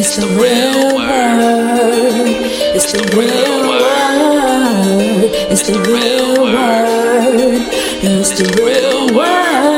It's the real word. It's the real word. It's the real word. It's the real word.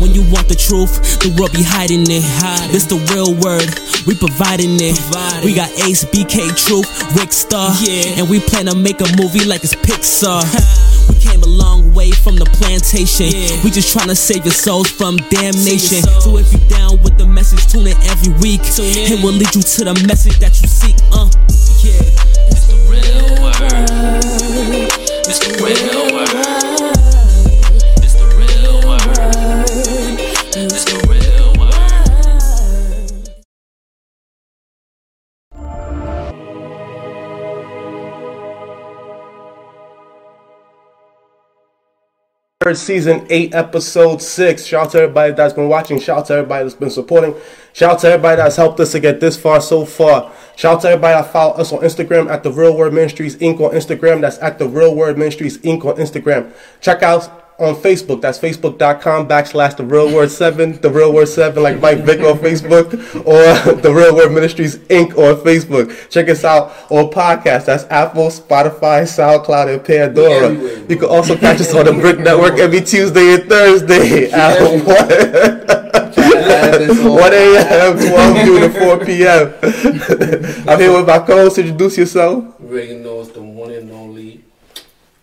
When you want the truth, the world be hiding it. Hiding. This the real word, we providing it. We got Ace, BK, Truth, Rick Star, and we plan to make a movie like it's Pixar. We came a long way from the plantation. We just trying to save your souls from damnation. So if you down with the message, tune in every week. It will lead you to the message that you seek. Uh, Third season, eight, episode six. Shout out to everybody that's been watching. Shout out to everybody that's been supporting. Shout out to everybody that's helped us to get this far so far. Shout out to everybody that follow us on Instagram at the Real Word Ministries Inc. on Instagram. That's at the Real Word Ministries Inc. on Instagram. Check out on Facebook. That's facebook.com backslash the Real Word 7. The Real Word 7, like Mike Vick on Facebook, or the Real Word Ministries Inc. on Facebook. Check us out on podcast. That's Apple, Spotify, SoundCloud, and Pandora. You can also catch us on the BRIC Network every Tuesday and Thursday at 1, 1 a.m., 12 noon to 4 p.m. I'm here with my co-host. Introduce yourself. Reagan knows the one and only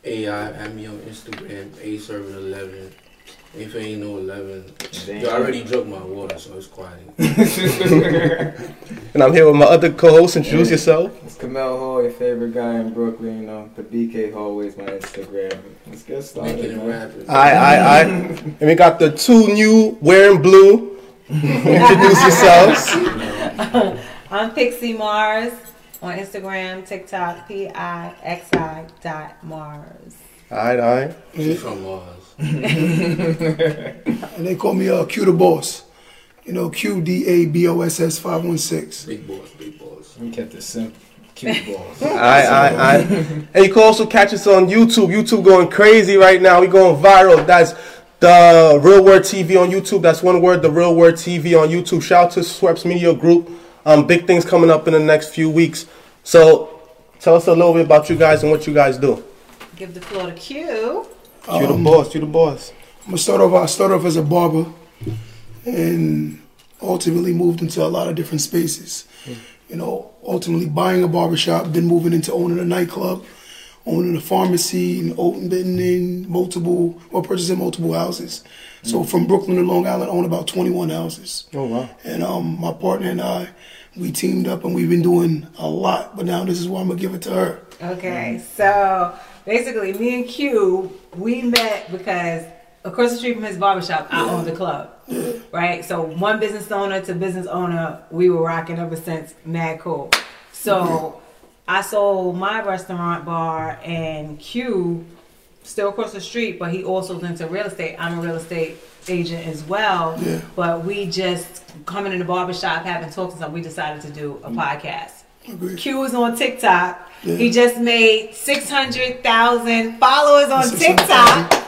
AI at me on Instagram, A Servant 11. If it ain't no 11, you already drunk my water, so it's quiet. And I'm here with my other co-host. Introduce yourself. It's Kimmel Hall, your favorite guy in Brooklyn. You know, the BK Hallways, my Instagram. Let's get started, Making it man. rapping. Aye, aye, aye. And we got the two new wearing blue. Introduce yourselves. I'm Pixi Mars on Instagram, TikTok, P I X I dot Mars. Aye, aye. She's from Mars. and they call me uh, Q the Boss. You know, Q D A B O S S 516. Big boss, big boss. We kept it simple. Cute balls. Aye, aye, aye. And you can also catch us on YouTube. YouTube going crazy right now. We going viral. That's the Real Word TV on YouTube. That's one word, the Real Word TV on YouTube. Shout out to Sweps Media Group. Um, big things coming up in the next few weeks. So tell us a little bit about you guys and what you guys do. Give the floor to Q. You the boss, you the boss. I'm gonna start off. I started off as a barber, and ultimately moved into a lot of different spaces. You know, ultimately buying a barbershop, then moving into owning a nightclub, owning a pharmacy, and opening in multiple or purchasing multiple houses. So from Brooklyn to Long Island, I own about 21 houses. Oh wow. And um, my partner and I, we teamed up and we've been doing a lot. But now this is why I'm gonna give it to her. Okay, so basically, me and Q, we met because across the street from his barbershop, I owned the club. Right? So, one business owner to business owner, we were rocking ever since Mad Cool. So, I sold my restaurant bar, and Q, still across the street, but he also into real estate. I'm a real estate agent as well. Yeah. But we just coming in the barbershop, having talks and stuff, we decided to do a mm. podcast. Agreed. Q is on TikTok. Yeah. He just made 600,000 followers on 600,000. TikTok.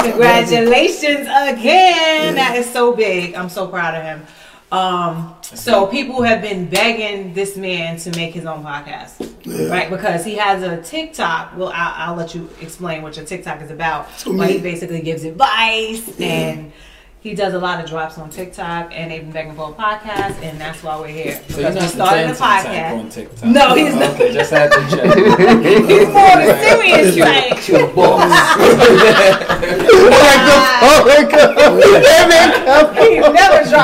Congratulations again. That is so big. I'm so proud of him. Um, so people have been begging this man to make his own podcast, Yeah. right? Because he has a TikTok. Well, I'll, I'll let you explain what your TikTok is about. So but he basically gives advice and he does a lot of drops on TikTok. And they've been begging for a podcast, and that's why we're here. So you're Because we not started a the type on podcast. TikTok. No, he's not. Okay, just had to check. He's more the serious type. Cute balls. Oh my god. Oh He never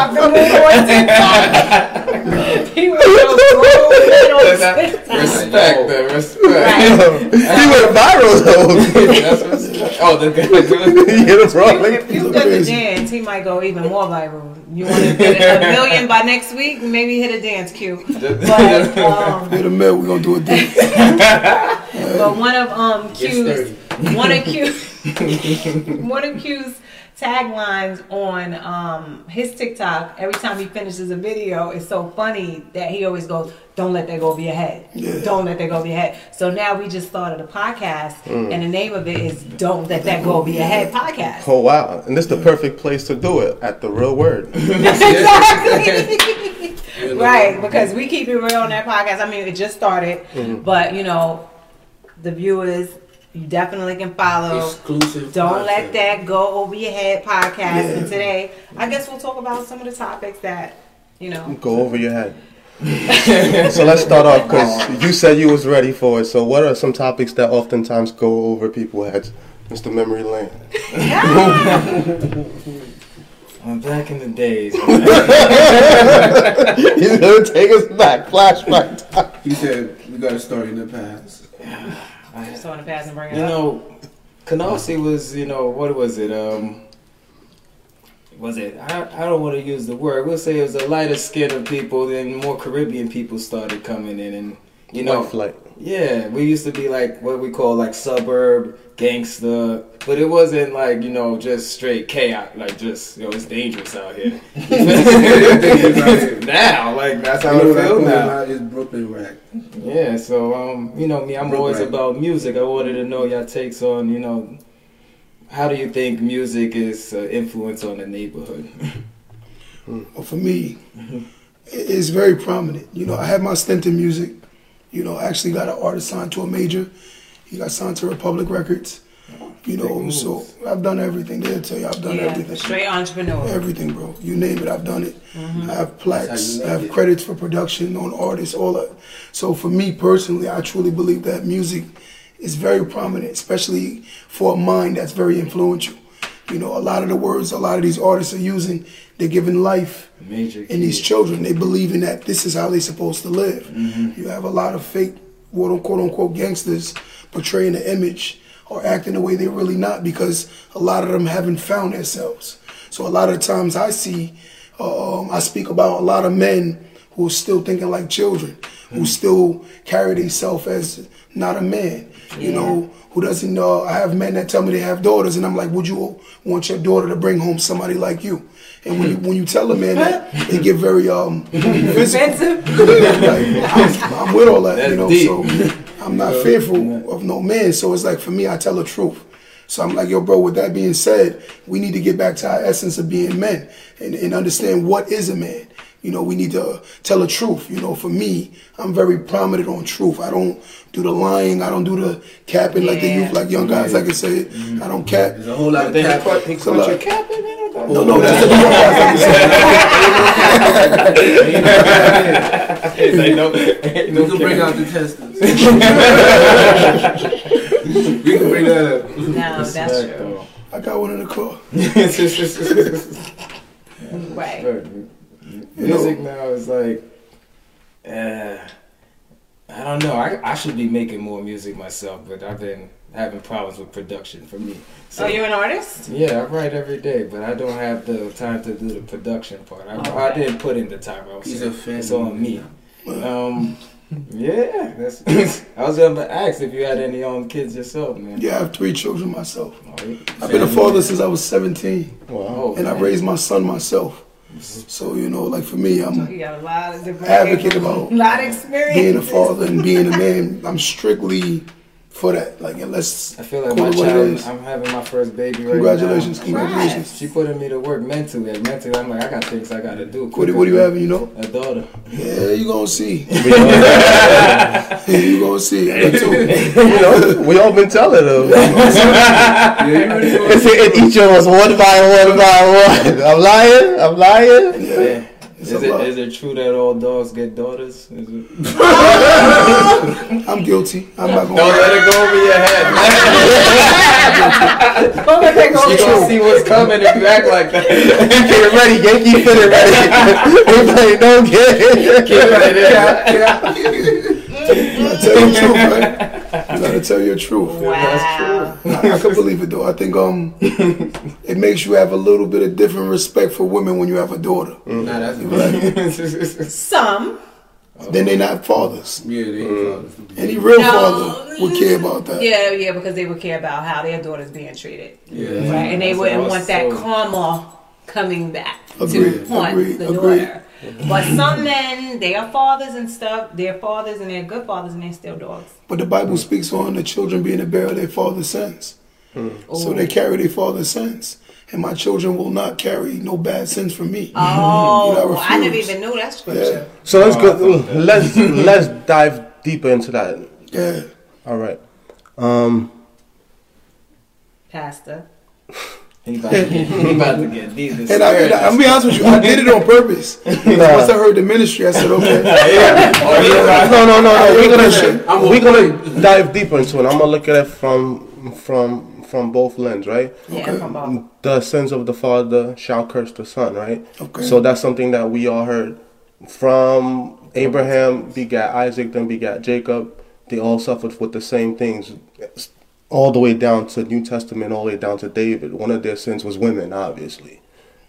dropped the move on TikTok. he was so rude on TikTok. Respect that, respect. Right. he went viral though. That's respect. Oh, the guy. you hit us wrong. If you look get the dance, he might go even more viral. You want to get a million by next week? Maybe hit a dance cue. But um, Hit a mill, we're gonna do a dance. but one of um Get Q's one of Q, one of Q's taglines on um, his TikTok. Every time he finishes a video, it's so funny that he always goes, "Don't let that go over your head. Don't let that go over your head." So now we just started a podcast, and the name of it is "Don't Let That Go Over Your Head" podcast. Oh wow! And this is the perfect place to do it at the real word. exactly. right, because we keep it real on that podcast. I mean, it just started, but you know, the viewers, you definitely can follow. Exclusive. Don't let that go over your head podcast. Yeah. And today, I guess we'll talk about some of the topics that, you know. Go over your head. so let's start off because you said you was ready for it. So what are some topics that oftentimes go over people's heads, Mr. Memory Lane? I'm back in the days. He's gonna take us back, flashback. time. He said we got to start in the past. Just on the pass and bring it You up. know, Canarsie was, you know, what was it? Um, was it? I, I don't want to use the word. We'll say it was a lighter skin of people. Then more Caribbean people started coming in, and you know, White flight. yeah, we used to be like what we call like suburb gangster, but it wasn't like you know just straight chaos. Like just you know, it's dangerous out here. now, like that's how You know, I feel going now. It's is Brooklyn rap. Yeah, so um, you know me, I'm Real always rap. about music. I wanted to know your takes on, you know, how do you think music is uh, influence on the neighborhood? Well, for me, it's very prominent. You know, I had my stint in music. You know, actually got an artist signed to a major. He got signed to Republic Records. You know, so I've done everything. They'll tell you I've done yeah, everything. straight entrepreneur. Everything, bro. You name it, I've done it. Mm-hmm. I have plaques, I have it. credits for production on artists, all that. So for me personally, I truly believe that music is very prominent, especially for a mind that's very influential. You know, a lot of the words a lot of these artists are using, they're giving life Major. in these children. They believe in that this is how they're supposed to live. Mm-hmm. You have a lot of fake, quote unquote, unquote gangsters portraying the image or acting the way they're really not because a lot of them haven't found themselves. So a lot of times I see, uh, um, I speak about a lot of men who are still thinking like children, who still carry themselves as not a man. You know, who doesn't know? I have men that tell me they have daughters, and I'm like, would you want your daughter to bring home somebody like you? And when you when you tell a man that, they get very um physical. Offensive. like, I'm, I'm with all that, That's you know. deep. So I'm not fearful of no man. So it's like for me, I tell the truth. So I'm like, yo, bro. With that being said, we need to get back to our essence of being men and, and understand what is a man. You know, we need to tell the truth. You know, for me, I'm very prominent on truth. I don't do the lying. I don't do the capping like the youth, like young guys like I say it. I don't cap. There's a whole lot of Then he cap. It's a lot. your cap. No, no, that's the young guys like I say. Ain't no, no We can bring out the testers. we can bring that up. No, that's true. I got one in the car. Right. Look, music now is like, uh, I don't know. I, I should be making more music myself, but I've been having problems with production for me. So you're an artist? yeah, I write every day, but I don't have the time to do the production part. I, Oh, I didn't put in the time. I was He's saying. a fan. It's on me. Um, yeah, that's. I was gonna ask if you had any own kids yourself, man. Yeah, I have three children myself. Oh, I've been a father since I was 17. Wow. Oh, and I man. raised my son myself. So you know, like for me, I'm You a lot of different advocate about a lot of experience. being a father and being a man. I'm strictly for that. Like unless I feel like call my it what it child. is. I'm having my first baby right Congratulations, now. congratulations. She putting me to work mentally. And mentally, I'm like, I got things I gotta do. What, do- what do you have? You know? A daughter. Yeah, you gonna see. We all, you gonna see. I got you know, we all been telling them. Yeah, you really It's in each of us one by one by one. I'm lying. I'm lying. Yeah. It's Is a it lot. is it true that all dogs get daughters? Is it? I'm guilty. I'm not Don't gonna. let it go over your head. Don't let that go You wrong. gonna see what's coming if you act like that. Get ready. Yankee fitted ready. Everybody don't get it. Keep it in. You gotta tell your truth, right? You gotta tell your truth. Wow. I, I can believe it though. I think um, it makes you have a little bit of different respect for women when you have a daughter. Nah, that's Some. then they're not fathers. Yeah, they Mm. fathers. Any real No. father would care about that. Yeah, yeah, because they would care about how their daughter's being treated, Yeah. right? And they That's wouldn't what I want that karma coming back Agreed, to haunt agreed, the agreed. daughter. But some men, they are fathers and stuff. They're fathers and they're good fathers and they're still dogs. But the Bible speaks on the children being the bearer of their father's sins. So they carry their father's sins. And my children will not carry no bad sins from me. Oh, You know, I never even knew that Yeah, scripture. So let's go. Let's let's dive deeper into that. yeah. All right. Um. Pastor. He about, to, he about to get deep. And I, spirit- and I, I'm be honest with you, I did it on purpose. Once I heard the ministry, I said, okay. No, no, no, no. We're gonna we're gonna dive deeper into it. I'm gonna look at it from from from both lens, right? Yeah, from both. The sins of the father shall curse the son, right? Okay. So that's something that we all heard from Abraham begat Isaac, then begat Jacob. They all suffered with the same things, all the way down to New Testament, all the way down to David. One of their sins was women, obviously.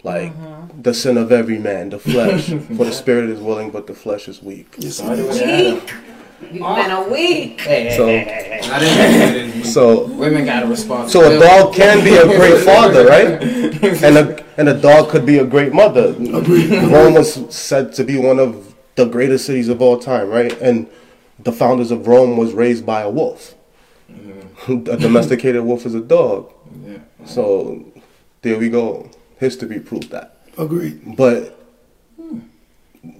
Like mm-hmm. the sin of every man, the flesh. For the spirit is willing, but the flesh is weak. Yes, Started ma'am. with Adam. You've been a week. Hey, hey, So- hey, hey, So Women got a response. So a dog can be a great father, right? And a and a dog could be a great mother. Rome was said to be one of the greatest cities of all time, right? And the founders of Rome was raised by a wolf. A domesticated wolf is a dog. Yeah. So there we go. History proved that. Agreed. But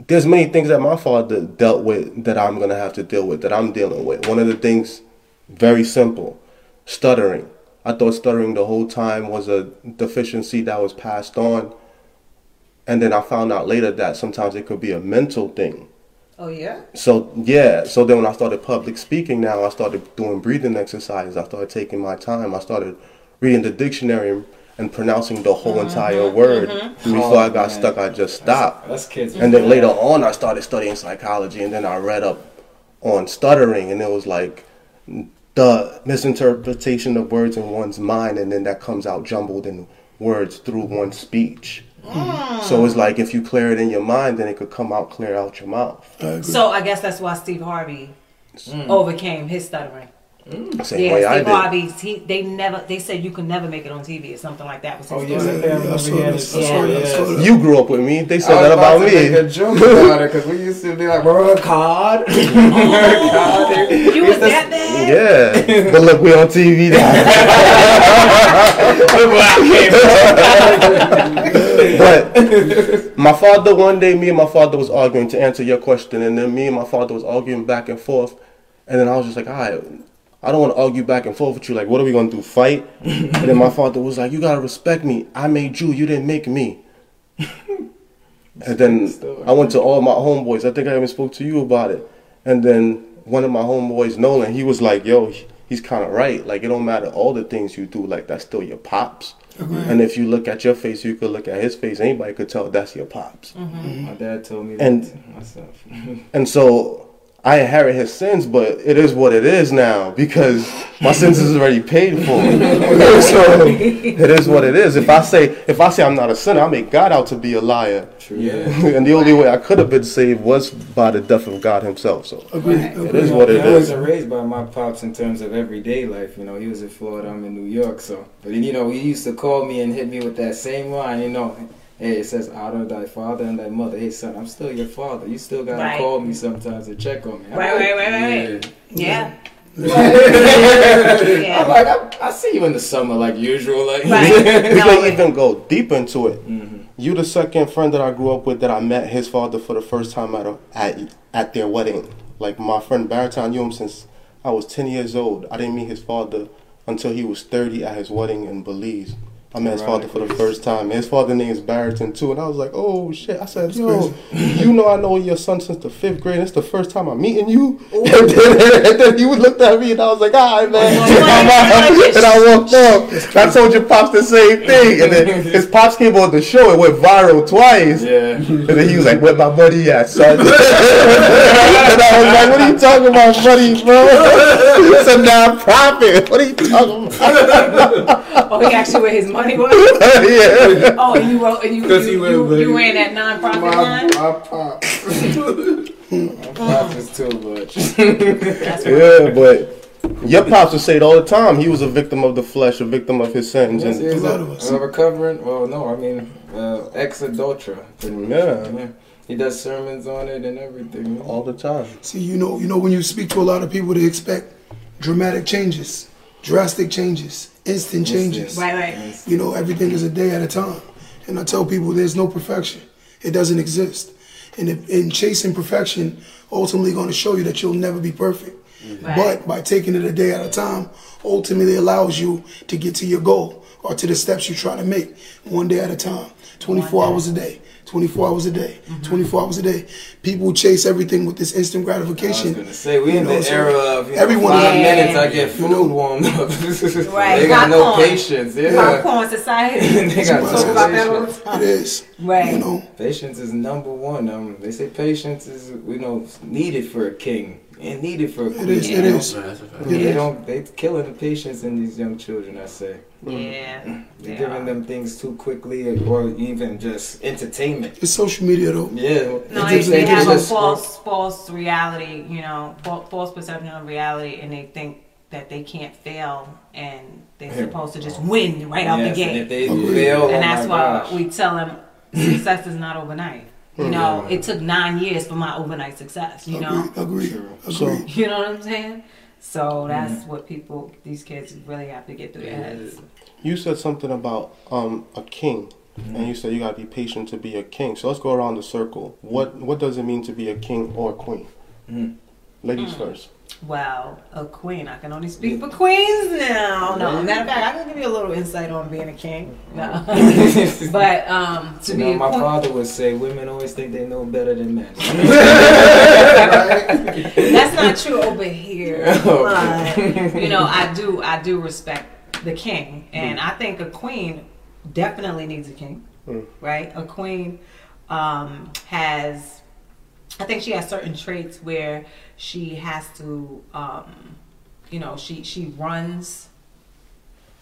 there's many things that my father dealt with that I'm gonna have to deal with, that I'm dealing with. One of the things, very simple, stuttering. I thought stuttering the whole time was a deficiency that was passed on. And then I found out later that sometimes it could be a mental thing. Oh yeah. So yeah, so then when I started public speaking now, I started doing breathing exercises. I started taking my time. I started reading the dictionary and pronouncing the whole mm-hmm, entire word. Mm-hmm. Before I oh, got Oh, man. stuck, I just stopped. That's kids. And then later on, I started studying psychology, and then I read up on stuttering, and it was like the misinterpretation of words in one's mind, and then that comes out jumbled in words through one's speech. Mm. So it's like if you clear it in your mind, then it could come out clear out your mouth. I. So I guess that's why Steve Harvey mm. overcame his stuttering. Mm. Same yeah, way I did. Harvey. He, they never. They said you could never make it on TV or something like that. Was oh, his Oh, yes, story. I can. Yeah, I saw Yeah, that. I saw that. I saw that. You grew up with me. They I said was that about to make a joke about it because we used to be like, "World card." Oh, you was that bad? Yeah, but look, we on TV now. but my father, one day, me and my father was arguing to answer your question, and then me and my father was arguing back and forth, and then I was just like, all right. I don't want to argue back and forth with you. Like, what are we gonna do? Fight? And then my father was like, "You gotta respect me. I made you. You didn't make me." And then I went to all my homeboys. I think I even spoke to you about it. And then one of my homeboys, Nolan, he was like, "Yo, he's kind of right. Like it don't matter all the things you do. Like that's still your pops. And if you look at your face, you could look at his face. Anybody could tell that's your pops. Mm-hmm. My dad told me And- myself. And so I inherit his sins, but it is what it is now because my sins is already paid for. so it is what it is. If I say if I say I'm not a sinner, I make God out to be a liar. True. Yeah. and the only way I could have been saved was by the death of God Himself. So Agreed. Right. it agreed. is what it I wasn't raised by my pops in terms of everyday life. You know, he was in Florida, I'm in New York. So, but you know, he used to call me and hit me with that same line. You know, hey, it says, "Honor thy father and thy mother." Hey, son, I'm still your father. You still gotta Right. call me sometimes to check on me. I'm Right, like- right, right, right. Yeah. Yeah. I'm like, I, I see you in the summer like usual. Like, Right. we No, can it- even go deep into it. Mhm. You the second friend that I grew up with that I met his father for the first time at a, at at their wedding. Like my friend Barrington knew him since I was ten years old. I didn't meet his father until he was thirty at his wedding in Belize. I met his father for the first time. His father name is Barrington too, and I was like, "Oh shit!" I said, "Yo, you know I know your son since the fifth grade. It's the first time I'm meeting you." And then, and then he looked at me, and I was like, "All right, man." and I walked off. I told your pops the same thing, and then his pops came on the show. It went viral twice. Yeah. And then he was like, "Where my buddy at, son?" and I was like, "What are you talking about, buddy, bro? It's a non-profit. What are you talking about?" Oh, he actually you where his money was. yeah. Oh, and you wrote, and you 'Cause he you, went you, with- you ran that nonprofit line. my pops. Pops is too much. That's. Yeah, but your pops would say it all the time. He was a victim of the flesh, a victim of his sins. Yes, And he is A lot a, of us. a recovering. Well, no, I mean uh, ex adulterer. Yeah. He does sermons on it and everything. all the time. See, you know, you know, when you speak to a lot of people, they expect dramatic changes, drastic changes, instant changes. Right, right. You know, everything is a day at a time. And I tell people there's no perfection. It doesn't exist. And if, in chasing perfection, ultimately going to show you that you'll never be perfect. Right. But by taking it a day at a time, ultimately allows you to get to your goal or to the steps you're trying to make one day at a time, 24 hours a day. 24 hours a day, Mm-hmm. 24 hours a day. People chase everything with this instant gratification. I was gratification. gonna say we You in know, the so era of you know, everyone- five Yeah. minutes I get You know. food warmed up. Right, they got no patience. Yeah, Popcorn society. they got Talk Talk about that all no the patience. time. It is. Right. You know, Patience is number one. Um, they say patience is you know needed for a king and needed for a queen. it is. you It know? is. Nah, that's a fact. It They is. don't. They killing the patience in these young children. I say Yeah. they're they giving them things too quickly, or even just entertainment. It's social media though. Yeah, No, It they, they have a false, false reality, you know, false, false perception of reality, and they think that they can't fail, and they're Yeah. supposed to just win right out Yes, the and gate. if they Agreed. fail, oh and that's my why gosh. we tell them success is not overnight. You know, Yeah. it took nine years for my overnight success. You know, Agreed. Agreed. True. So- you know what I'm saying. So that's Mm-hmm. what people, these kids, really have to get through their heads. You said something about um, a king, and you said you gotta be patient to be a king. So let's go around the circle. What what does it mean to be a king or a queen? Mhm. Ladies Mm. first. Well, a queen. I can only speak for queens now. No, matter of fact, I can give you a little insight on being a king. No, but um, to You be know, a my queen. father would say women always think they know better than men. That's not true over here. But you know, I do I do respect the king, and I think a queen definitely needs a king, Mm. right? A queen um, has, I think she has certain traits where she has to, um, you know, she she runs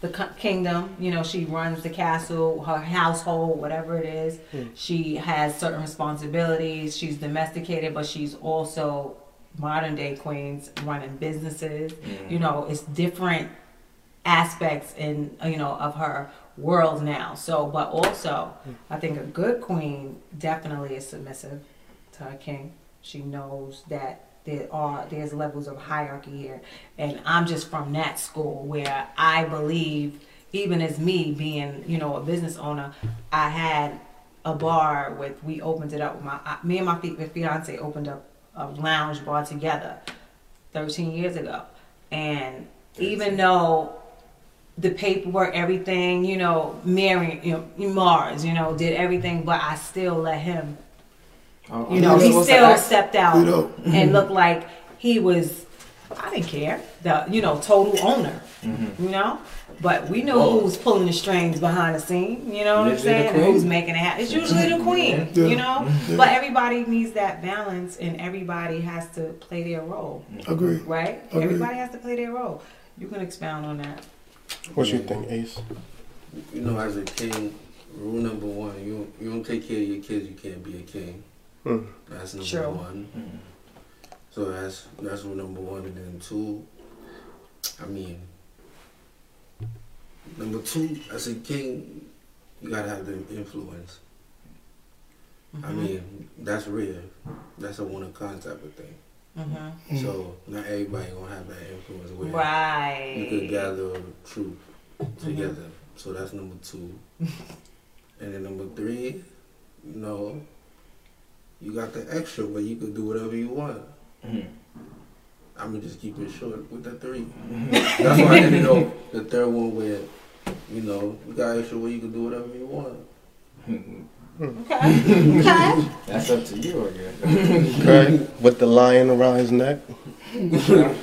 the kingdom. You know, she runs the castle, her household, whatever it is. Hmm. She has certain responsibilities. She's domesticated, but she's also modern day queens running businesses. You hmm. know, it's different aspects in you know of her world now. So, but also, hmm. I think a good queen definitely is submissive to her king. She knows that there are there's levels of hierarchy here, and I'm just from that school where I believe, even as me being you know a business owner, I had a bar with we opened it up with my me and my fi- fiance opened up a lounge bar together 13 years ago, and even though the paperwork, everything, you know, Mary, you know, Mars, you know, did everything, but I still let him, you know, he still stepped out You know. and mm-hmm. looked like he was, I didn't care, the, you know, total owner, Mm-hmm. you know, but we know Whoa. who's pulling the strings behind the scene, you know what I'm saying, and who's making it happen. It's usually the queen, mm-hmm. Yeah. you know, mm-hmm. Yeah. but everybody needs that balance and everybody has to play their role, Agree. right? Agreed. Everybody has to play their role. You can expound on that. What you think, Ace? You know, as a king, rule number one: you you don't take care of your kids, you can't be a king. That's number one. So that's that's number one, and then two. I mean, number two, as a king, you gotta have the influence. I Mm-hmm. mean, that's rare. That's a one of kind type of thing. hmm So not everybody gonna have that influence where Right. you could gather truth together. So that's number two. and then number three, you know, you got the extra where you could do whatever you want. Mhm. I'm gonna just keep it short with the three. That's why I didn't know the third one where, you know, you got extra where you can do whatever you want. Okay. okay. That's up to you, I guess. Okay. With the lion around his neck.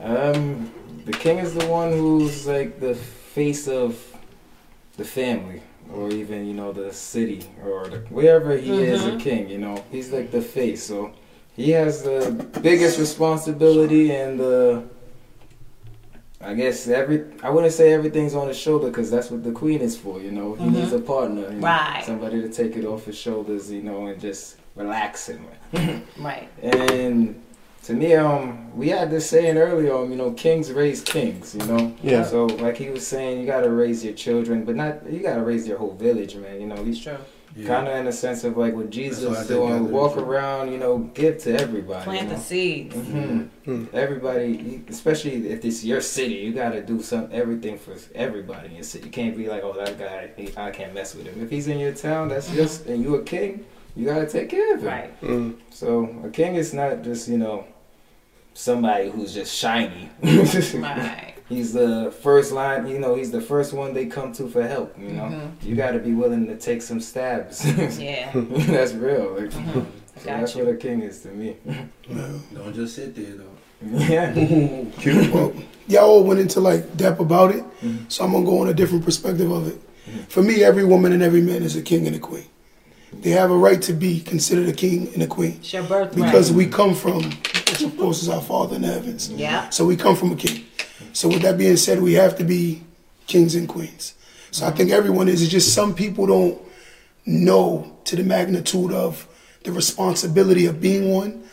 Um, the king is the one who's like the face of the family, or even you know the city, or the, wherever he is a Mhm. king. You know, he's like the face. So he has the biggest responsibility and the. I guess every I wouldn't say everything's on his shoulder because that's what the queen is for. You know, he Mhm. needs a partner, you know, Right. Somebody to take it off his shoulders, you know, and just relaxing. Right. And to me, um, we had this saying earlier, um, you know, kings raise kings, you know. Yeah. So like he was saying, you gotta raise your children, but not you gotta raise your whole village, man. You know, he's True. kind of in the sense of like what Jesus what I is think doing, gathering walk is. around, you know, give to everybody. Plant you the know? seeds. Mhm. Mm. Everybody, especially if it's your city, you gotta do some everything for everybody in your city. You can't be like, oh, that guy, he, I can't mess with him. If he's in your town, that's just, and you a king, you gotta take care of him. Right. Mm. So a king is not just you know somebody who's just shiny. Right. he's the first line. You know, he's the first one they come to for help. You know, Mhm. you got to be willing to take some stabs. Yeah. that's real. Like, Mhm. so that's you. what a king is to me. Don't just sit there though. yeah. Well, y'all all went into like depth about it, Mhm. so I'm gonna go on a different perspective of it. For me, every woman and every man is a king and a queen. They have a right to be considered a king and a queen It's your birthright. because we come from, which of course is our Father in the heavens. Yeah. So we come from a king. So with that being said, we have to be kings and queens. So I think everyone is. It's just some people don't know to the magnitude of the responsibility of being one,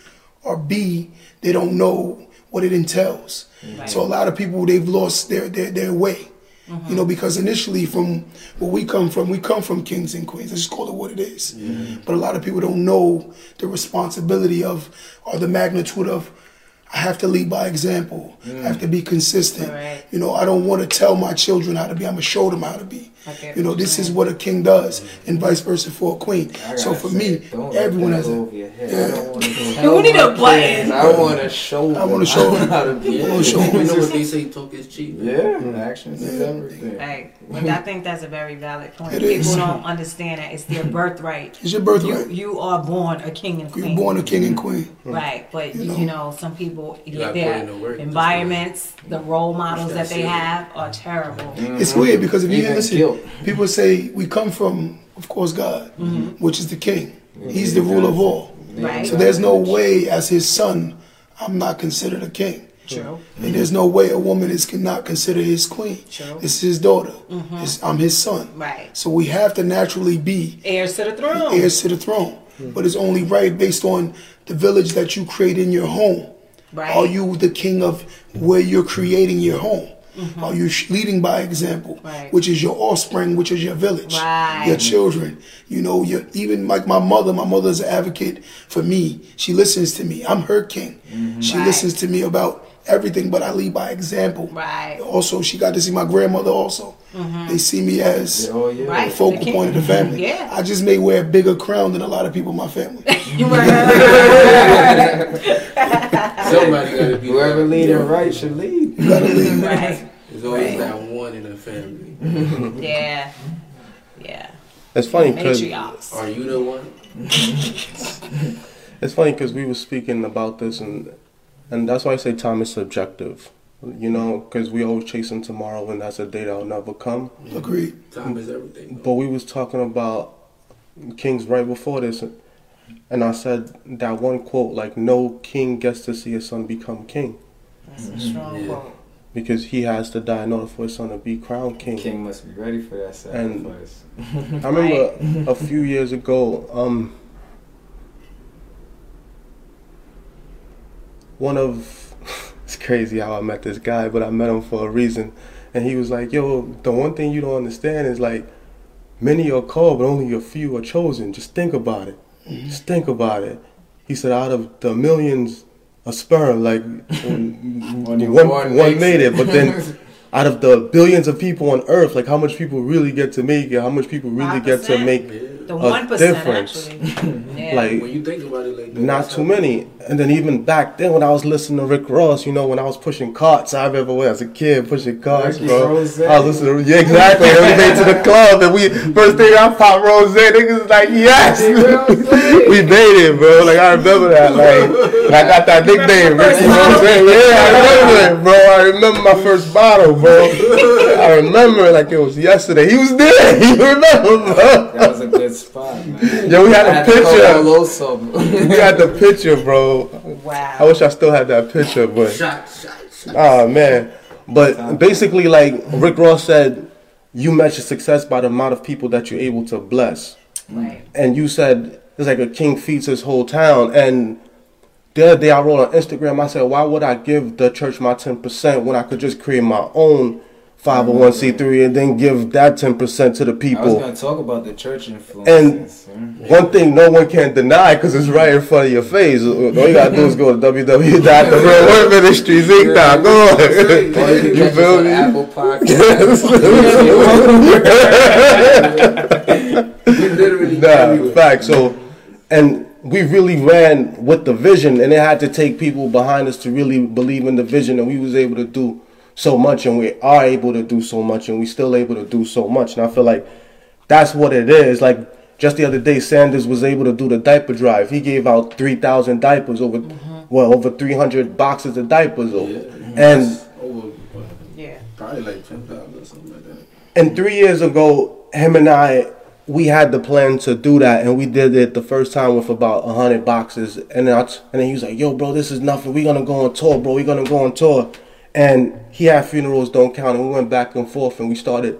or B, they don't know what it entails. Right. So a lot of people they've lost their their, their way. You know, because initially from where we come from, we come from kings and queens. Let's just call it what it is. But a lot of people don't know the responsibility of or the magnitude of I have to lead by example. I have to be consistent. Right. You know, I don't want to tell my children how to be. I'm gonna show them how to be. I You know, this is what a king does, and vice versa for a queen. So for say, me, don't everyone has go a. over. Yeah. Don't want You need a button. I want to show. I wanna show them. how to be. Yeah, wanna show you know what they say, talk is cheap. man. Yeah, actions is everything. Like, but I think that's a very valid point. It People is. don't understand that it's their birthright. It's your birthright. you are born a king and queen. You're born a king and queen. Right, but You you know. know, some people You yeah, gotta put in the their to environments, the role models that that they shit. have are terrible. Mm-hmm. It's weird because if you Even listen, guilt. people say we come from, of course, God, Mm-hmm. which is the king. He's the ruler of all. Right. So there's no way, as his son, I'm not considered a king. True. And there's no way a woman is cannot consider his queen. True. It's his daughter. Mm-hmm. It's, I'm his son. Right. So we have to naturally be Heirs to the throne. heirs to the throne. Hmm. But it's only right based on the village that you create in your home. Right. Are you the king of where you're creating your home? Are you leading by example, Mm-hmm. Right. which is your offspring, which is your village, Right. your children? You know, your even like my mother. My mother's an advocate for me. She listens to me. I'm her king. She Right. listens to me about everything, but I lead by example. Right. Mm-hmm. Also, she got to see my grandmother. Also, they see me as Oh yeah. Right. the focal The point of the family. Yeah. I just may wear a bigger crown than a lot of people in my family. Somebody gotta be Whoever there. leading right should lead. You gotta lead. right. There's always Right. that one in the family. Yeah. Yeah. It's funny because Are you the one? it's funny because we were speaking about this and and that's why I say time is subjective. You know, because we always chasing tomorrow, and that's a day that'll never come. Agreed. Time is everything. But we was talking about kings right before this, and I said that one quote like, "No king gets to see his son become king That's a strong Yeah. quote. because he has to die in order for his son to be crowned king." King must be ready for that And- sacrifice. I remember a few years ago, um, one of it's crazy how I met this guy, but I met him for a reason, and he was like, "Yo, the one thing you don't understand is like, many are called, but only a few are chosen. Just think about it. Mm-hmm. Just think about it." He said, "Out of the millions of sperm, like one, Only one, one one made it. it, but then." Out of the billions of people on Earth, like how much people really get to make it, how much people really get to make Yeah. The a one percent difference. actually. Yeah. like When you think about it like not too how- many. And then even back then when I was listening to Rick Ross, you know, when I was pushing carts, I remember when I was a kid pushing carts, Ricky bro. Rose. I was listening to, yeah, exactly. And we made to the club and we first thing I popped rose, niggas was like, yes! we made it, bro. Like I remember that. Like I got that nickname, Ricky Rose. Yeah, I remember it, bro. I remember my first bottle, bro. I remember it like it was yesterday. He was there. You remember, bro. That was a good spot, man. Yo, we had I a had to call picture. Coloso. We had the picture, bro. wow. I wish I still had that picture, but Shot, shot, shot. oh man. But basically, like Rick Ross said, you measure success by the amount of people that you're able to bless. right. And you said it's like a king feeds his whole town. And the other day I wrote on Instagram, I said, why would I give the church my ten percent when I could just create my own five hundred one c three and then give that ten percent to the people. I was people? gonna talk about the church influences. And one thing no one can deny because it's right in front of your face. All you gotta do is go to www.therealwordministries.com. Or you You feel me? Apple Podcasts. We literally Nah, everywhere. fact. So, and we really ran with the vision, and it had to take people behind us to really believe in the vision, and we was able to do so much, and we are able to do so much, and we still able to do so much. And I feel like that's what it is. Like just the other day, Sanders was able to do the diaper drive. He gave out three thousand diapers over, mm-hmm. well, over three hundred boxes of diapers over, Yeah. and. That's over what, Yeah. probably like ten thousand or something like that. And three years ago, him and I, we had the plan to do that, and we did it the first time with about hundred boxes. And then, I t- and then he was like, "Yo, bro, this is nothing. We're gonna go on tour, bro. We're gonna go on tour." And he had funerals don't count, and we went back and forth, and we started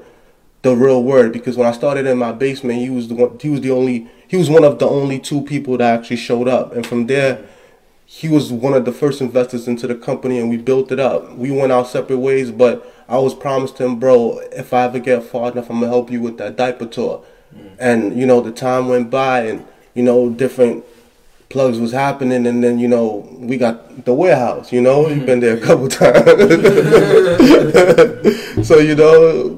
the real word because when I started in my basement, he was the one. He was the only. He was one of the only two people that actually showed up, and from there he was one of the first investors into the company and we built it up. We went our separate ways, but I was promised him, bro, if I ever get far enough, I'm gonna help you with that diaper tour. Mm. And you know, the time went by, and you know, different plugs was happening, and then you know, we got the warehouse. You know, you've been there a couple times. so you know,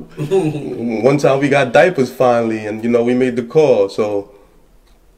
one time we got diapers finally, and you know, we made the call. So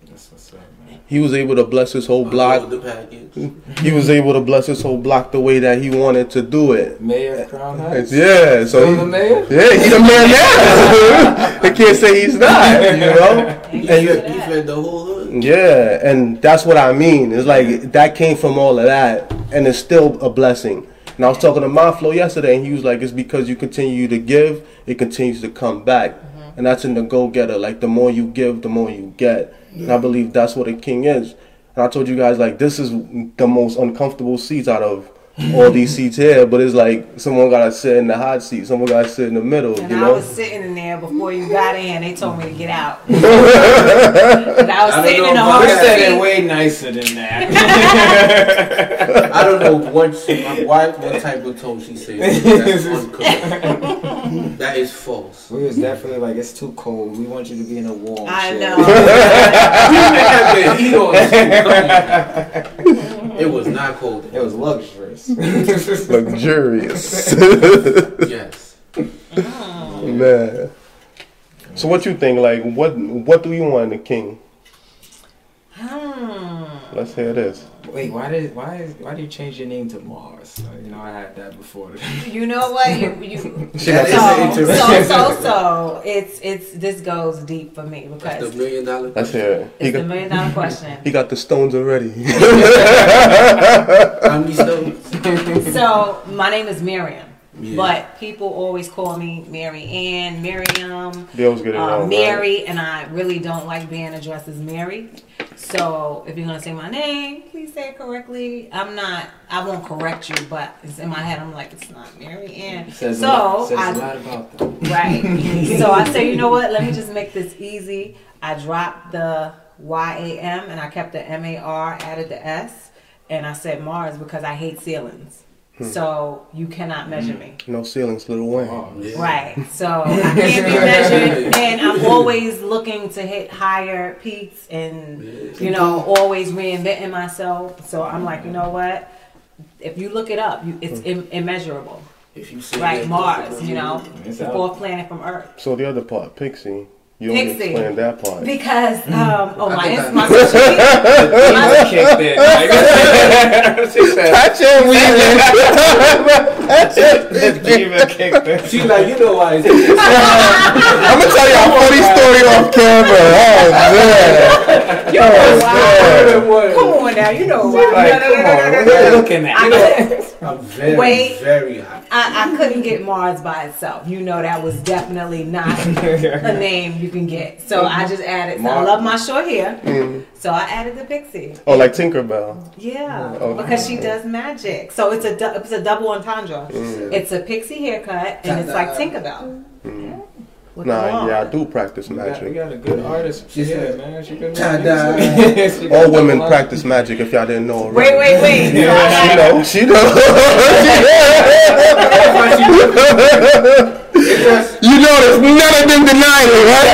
That's what's up, man. he was able to bless his whole block. The package. he was able to bless his whole block the way that he wanted to do it. Mayor of Crown Heights. Yeah, so Still he, the mayor? yeah, he's a man now. they can't say he's not, you know. He Thank you for he that. fed the whole hood. Yeah, and that's what I mean. It's like that came from all of that, and it's still a blessing. And I was talking to Monflo yesterday, and he was like, "It's because you continue to give, it continues to come back, mm-hmm. and that's in the go-getter. Like the more you give, the more you get. And I believe that's what a king is. And I told you guys like this is the most uncomfortable seats out of all these seats here, but it's like someone gotta sit in the hot seat, someone gotta sit in the middle. And you I know? was sitting in there before you got in. They told me to get out. and I was I sitting know in the about We hard said it seat. way nicer than that. I don't know what she, why, what type of tone she said. That's uncorrect. that is false. we was definitely like, it's too cold. We want you to be in a warm I chair. know. Had the heat on. It was not cold. It was luxurious. luxurious. Yes. Man. So what you think? Like, what what do you want in a king? Let's hear this. Wait, why did why is, why do you change your name to Mars? Uh, you know, I had that before. You know what? You, you, She That got is so, so, so, so, it's, it's, this goes deep for me That's because the million dollar. Let's hear it. He it's the got, million dollar question. he got the stones already. How many stones? So, my name is Miriam, Yeah. but people always call me Mary Ann, Miriam, they always get it uh, wrong. right? Mary, and I really don't like being addressed as Mary. So if you're gonna say my name, please say it correctly. I'm not. I won't correct you, but it's in my head. I'm like, it's not Mary Ann. says a So lot, says I a lot about them. right. so I say, you know what? Let me just make this easy. I dropped the Y A M and I kept the M A R, added the S, and I said Mars because I hate ceilings. Hmm. So you cannot hmm. measure me. No ceilings, Lil Wayne. Oh, yeah. Right. So I can't be measured, and I'm always looking to hit higher peaks, and you know, always reinventing myself. So I'm like, you know what? If you look it up, you, it's hmm. Im- immeasurable. If you say Right, Mars. You know, It's the fourth planet from Earth. So the other part, Pixie. You only Pixie. explained that part. Because um, oh my, think ins- my social media, kicked it. Like, she said, That's it, That's it. Diva kicked it. She like, you know why? It's I'm gonna tell you a funny story off camera. Oh man. you know oh, why? Come on now, you know why? Like, come on, what are you looking at? I, I'm very, Wait. very hot. I, I couldn't get Mars by itself. You know that was definitely not a name you can get. So I mm-hmm. just added. So I love my short hair, mm-hmm. so I added the pixie. Oh, like Tinkerbell. Yeah, Oh. because she does magic. So it's a du- it's a double entendre. Mm. It's a pixie haircut and it's like Tinkerbell. Mm. Well, come Nah, on. yeah, I do practice We got, we magic. got a good artist. She yeah, said, man. She can She All women practice magic. If y'all didn't know already. Wait, wait, wait. So I She know. She know. you know, there's never been denying it, right?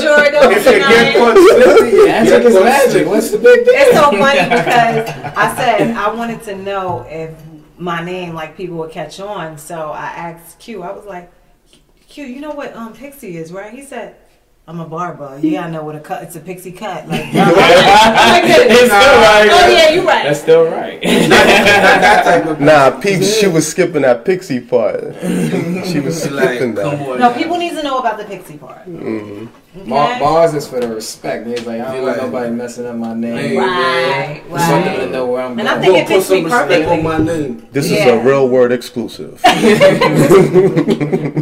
sure don't If you deny it. Magic is magic. What's the big deal? It's so funny because I said I wanted to know if my name, like people would catch on. So I asked Q. I was like, Q, you know what um pixie is, right? He said. I'm a barber. You gotta know what a cut. It's a pixie cut. Like, I'm like, It's still right. oh yeah, you're right. That's still right. Not that Nah, Peeps, she was skipping that pixie part. she was She like, skipping that. No, people need to know about the pixie part. Mm-hmm. Okay? Bar- bars is for the respect. He's like, I don't He want like- nobody messing up my name. Hey, Right, Just want to know where I'm And I think it fits me some respect perfectly. on my name. This is a real word exclusive.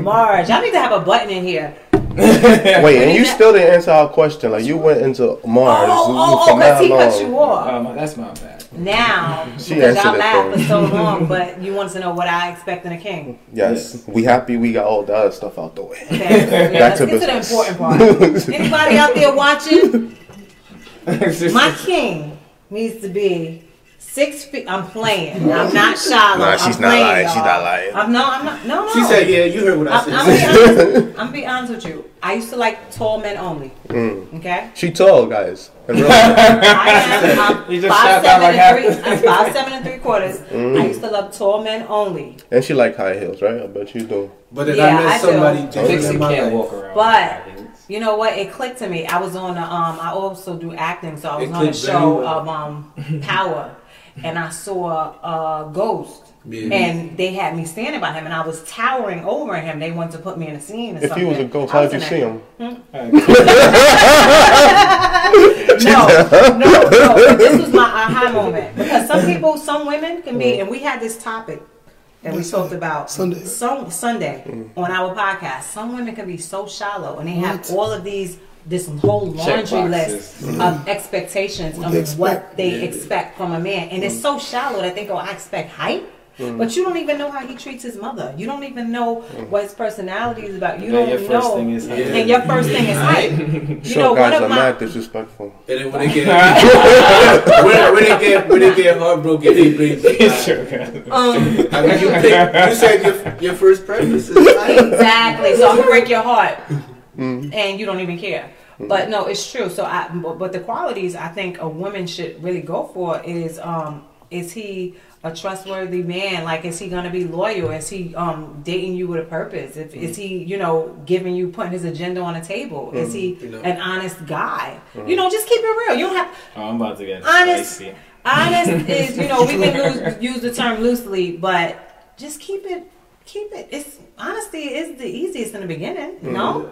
Marge, I need to have a button in here. Wait, and you still didn't answer our question. Like you went into Mars. Oh, oh, oh, because he cut you off. Um, that's my bad. Now, She because y'all answered it, laughed for so long, but you wanted to know what I expect in a king. Yes, we happy we got all the other stuff out the way. Okay, yeah, Back let's to get to the important part. Anybody out there watching? My king needs to be six feet. I'm playing. I'm not shallow. Nah, she's I'm not playing, lying. She's y'all. not lying. I'm no, I'm not. No, no. She said, yeah, you heard what I I'm, said. I'm, be honest, I'm be honest with you. I used to like tall men only. Mm. Okay. She tall, guys. In real life. I am. I'm five seven like and half- three. I'm five seven and three quarters. Mm. I used to love tall men only. and she like high heels, right? I bet you do. But then Yeah, I I met do. somebody Dixie can't life. walk around. But- with high heels. You know what? It clicked to me. I was on a, um. I also do acting, so I was It on a show well. of um Power, and I saw a ghost. Yeah. And they had me standing by him, and I was towering over him. They wanted to put me in a scene. Or If he was a ghost, how was did you see a- him? Hmm? No, no, no. But this was my aha moment because some people, some women can be, mm. and we had this topic that we talked about Sunday. Some Sunday mm. on our podcast. Some women can be so shallow, and they have What? all of these. This whole laundry list boxes. of expectations What they of what expect. they expect from a man, and it's so shallow that they go, "I expect height," Mm. but you don't even know how he treats his mother. You don't even know what his personality is about. You Then don't your first know. thing is height. and your first thing is height. You Sure, know, one guys of are my mad disrespectful. And then when they get when, when they get when they get heartbroken, they bring. um I mean, you, pick, you said your, your first preference is height. exactly. So I'm gonna break your heart, and you don't even care. But no, it's true. So I, but but the qualities I think a woman should really go for is um is he a trustworthy man? Like, is he gonna be loyal? Is he um dating you with a purpose? If is he you know giving you putting his agenda on the table? Is he mm-hmm. You know. an honest guy? Mm-hmm. You know, just keep it real. You don't have Oh, I'm about to get Honest- spicy. honest is you know we can lose, use the term loosely, but just keep it keep it. It's honesty is the easiest in the beginning. Mm-hmm. No,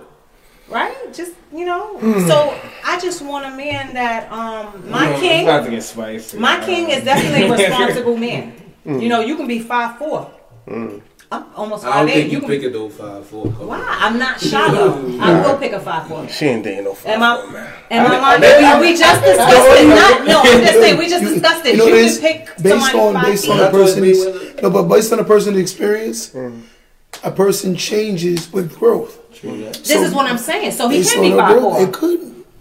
right? Just you know. Hmm. So I just want a man that um my I'm king. about to get spicy. My king is definitely a responsible man. Hmm. You know, you can be five four. Hmm. I'm almost I don't five eight. think You you can. pick it though five four. Why? I'm not shallow. I will pick a five four. She ain't dating no Am five I? man. Am I lying? We, we just discussed it. Not, no, I'm just saying we just discussed it. You know You, can pick based somebody on five based feet. on a That's what person's no, but based on a person's experience, a person changes with growth. This So- is what I'm saying. So he can be on five growth, four. It could,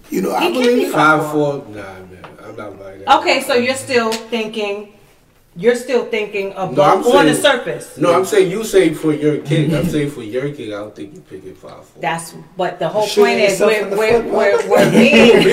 you know, I He can be believe. five- Five four. Nah, man, I'm not buying that. Okay, so you're still thinking. You're still thinking No, I'm on the surface. No, I'm saying you say for your king. I'm saying for your king. I don't think you pick it five four. That's but the whole Shoot point is yourself we're in the we're foot. we're, we're being.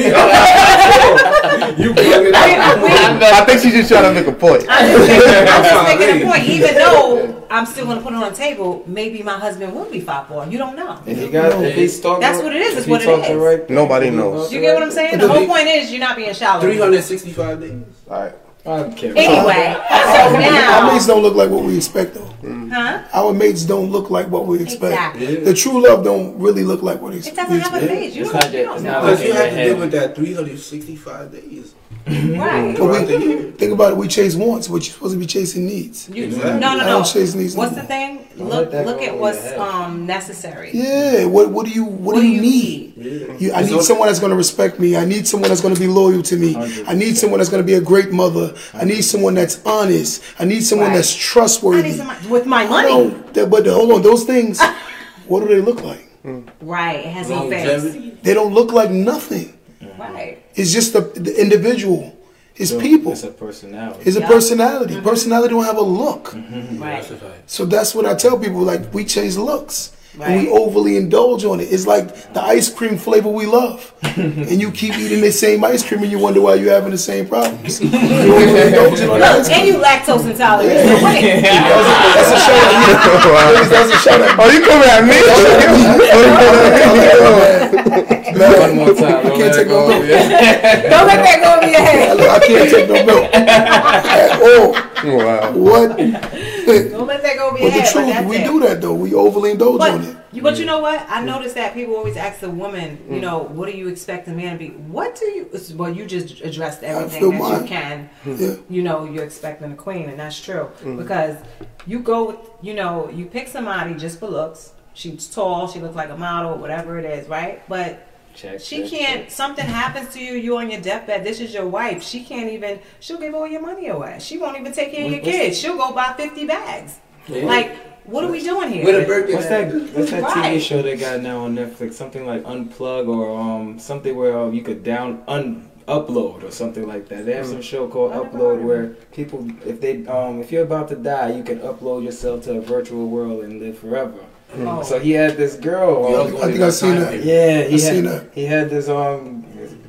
you bring it up. we- I think she's just trying to make a point. I'm just making, I'm just making a point. Even though I'm still going to put it on the table, maybe my husband will be five four. You don't know. If he got, if he's talking, That's what it is, if it's he what it talks the is. right- Nobody knows. You get what I'm saying? The whole point is you're not being shallow. Three hundred sixty-five days. All right. I don't care. Anyway, so now. Our now, mates don't look like what we expect, though. Huh? Our mates don't look like what we expect. Exactly. The true love don't really look like what we expect. It expect. doesn't have a face. You It's don't, not you don't know. Because you have to head. live with that three hundred sixty-five days. Right. But Throughout the we, think about it. We chase wants, but you're supposed to be chasing needs. You, Exactly. No, no, no. I no. don't chase these What's no the thing? Look, let look at what's um necessary. Yeah. What What do you What, do you need? You, I need someone that's going to respect me. I need someone that's going to be loyal to me. I need someone that's going to be a great mother. I need someone that's honest. I need someone Right. that's I trustworthy. need somebody with my I money. don't- that- but hold on, those things, what do they look like? Right. It has no face. They don't look like nothing. Mm-hmm. Right. It's just the, the individual. It's people. It's a personality. It's a Yeah. personality. Mm-hmm. Personality don't have a look. Mm-hmm. Right. That's a fact. So that's what I tell people. Like we chase looks. And we overly indulge on it. It's like the ice cream flavor we love, and you keep eating the same ice cream, and you wonder why you're having the same problems. You overindulging on the ice Look, and cream. you lactose intolerant. So what- That's a shout out. That's a shout out. Oh, you coming at me? One more time. I Don't can't let take it no go. milk. Yeah. Don't let that go over your head. I can't take no milk at all. wow. What? Don't let that go over your But the truth, we it. do that though. We overly indulge But on it. you, but you mm. know what? I noticed that people always ask the woman, you mm. know, what do you expect a man to be? What do you? Well, you just addressed everything that mine. you can. Yeah. You know, you're expecting a queen, and that's true mm. because you go with, you know, you pick somebody just for looks. She's tall. She looks like a model, whatever it is, right? But Check, she check, can't. Something happens to you. You on your deathbed. This is your wife. She can't even. She'll give all your money away. She won't even take care of your What's- kids. She'll go buy fifty bags. Yeah. Like, what are we doing here? With a birthday. What's that? What's that TV Right. show they got now on Netflix? Something like Unplug or um something where um, you could down un upload or something like that. They have some show called Upload where people if they um if you're about to die you can upload yourself to a virtual world and live forever. Oh. So he had this girl. You um, I think I've seen time that. yeah, he I had, seen that. he had this um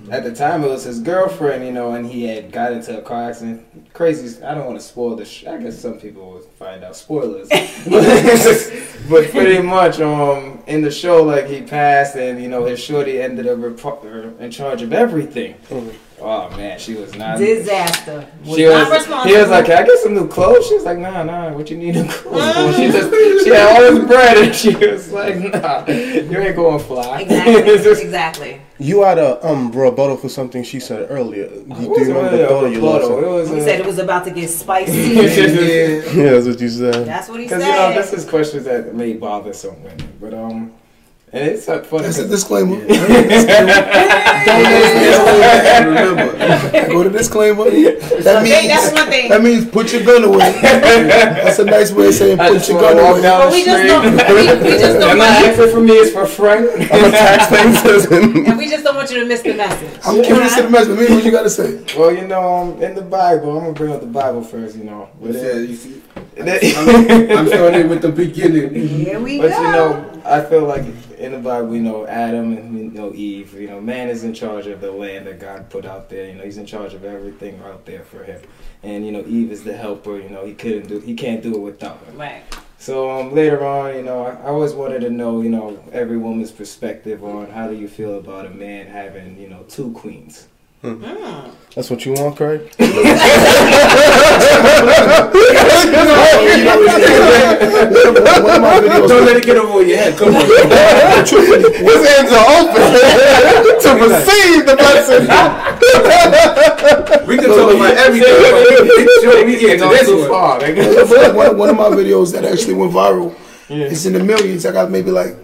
at the time it was his girlfriend, you know, and he had got into a car accident. Crazy. I don't want to spoil the. Sh- I guess some people will find out spoilers, but pretty much um in the show like he passed and you know his shorty ended up repo- er, in charge of everything. Oh man, she was not. Disaster. She was, responsible. he was like, "Can I get some new clothes?" She was like, "Nah, nah. What you need new clothes for?" She just, she had all this bread, and she was like, "Nah, you ain't going fly." exactly. It's just- exactly. You had a um rebuttal for something she said earlier. Do you wasn't remember really the a thought you lost? rebuttal. It was He a- said it was about to get spicy. Because Yeah, that's what you said. That's what he said. you said. know, this is questions that may bother some women, but um, and it's uh, funny. That's a 'cause- disclaimer. Remember, Go to disclaimer. That Okay, that's means one thing. that means put your gun away. That's a nice way of saying put your gun away. down But the we just street. don't. We, we just I'm don't not want asking for me; it's for Frank. I'm a tax person. and we just don't want you to miss the message. I'm curious to the message. Me, what you got to say? well, you know, um, in the Bible, I'm gonna bring up the Bible first. You know, But but, yeah, you see, I'm, I'm starting with the beginning. Here we But go. you know, I feel like in the Bible, you know, Adam and you know Eve. You know, man is in charge of the land that God put out there. You know, he's in charge of everything out there for him. And you know, Eve is the helper. You know, he couldn't do, he can't do it without her. right. So um, later on, you know, I, I always wanted to know, you know, every woman's perspective on how do you feel about a man having, you know, two queens. That's what you want, Craig? One of. Don't let it get over your head. Come on. His hands are open to receive the blessing. We can talk about everything. but Show me here to this too one. far, one, one of my videos that actually went viral. It's in the millions. I got maybe like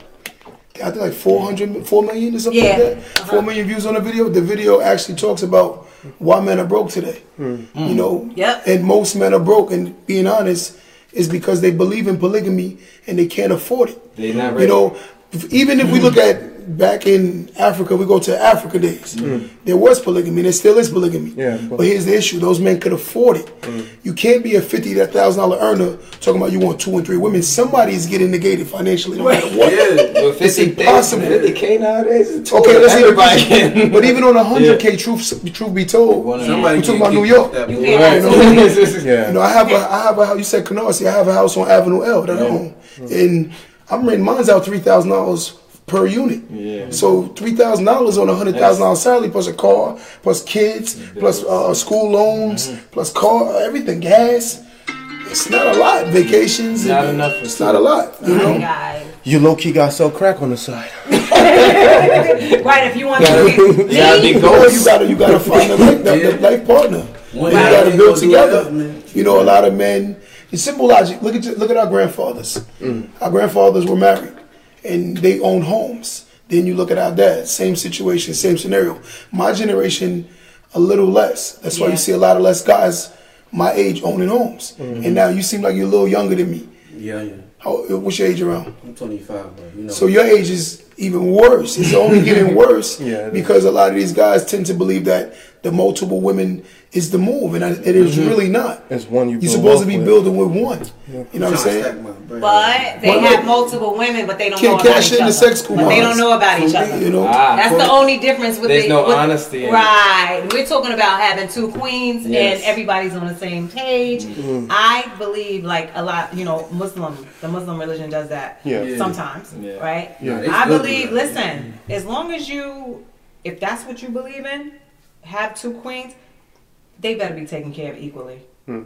I think like 400, 4 million or something Yeah. like that. Four uh-huh. million views on the video. The video actually talks about why men are broke today. Hmm. You know, hmm. Yep. and most men are broke. And being honest, is because they believe in polygamy and they can't afford it. They not You know, even if we look at back in Africa, we go to Africa days. Mm. There was polygamy, and there still is polygamy. Yeah, but, but- here's the issue: those men could afford it. Mm. You can't be a fifty thousand dollar earner talking about you want two and three women. Somebody's getting negated financially, no matter what. Yeah. But 50, It's impossible. 50K nowadays Okay, let's everybody say, but even on a hundred k, truth truth be told, One of Somebody we talking about New York. that You boy. can't Yeah. You know, I have a, I have a house. You said Canarsie. I have a house on Avenue L that I own, and I'm renting mine's out three thousand dollars per unit. Yeah. So three thousand dollars on a hundred thousand dollars salary plus a car, plus kids, plus uh, school loans, Mm-hmm. plus car, everything, gas. It's not a lot. Vacations. Not and- enough for It's not a lot. You know. Guys. You low key got sell crack on the side. Right, if you want to gotta be be you gotta you gotta find a life, the, the life partner. One you gotta they build gonna do it together. up. You know, a lot of men. It's simple logic. Look at look at our grandfathers. Our grandfathers were married, and they own homes. Then you look at our dads. Same situation, same scenario. My generation, a little less. That's why Yeah. you see a lot of less guys my age owning homes. Mm-hmm. And now you seem like you're a little younger than me. Yeah, yeah. How, uh, what's your age around? I'm 25, but you know. So your age is even worse. It's only getting worse Yeah, because a lot of these guys tend to believe that the multiple women is the move, and I- it is really not. It's one you You're supposed to be with. building with one. You know what I'm saying? stack my bread. But they Well, have look, multiple women, but they don't can't know about cash each in the other. sex but they don't know about each other. You know, Ah, That's the only difference with There's the, no with- honesty. Right. We're talking about having two queens Yes. and everybody's on the same page. Mm-hmm. I believe like a lot, you know, Muslim, the Muslim religion does that Yeah. Yeah. sometimes, Yeah. right? Yeah. I believe, to that. listen, as long as you, if that's what you believe in, have two queens, they better be taken care of equally. Hmm.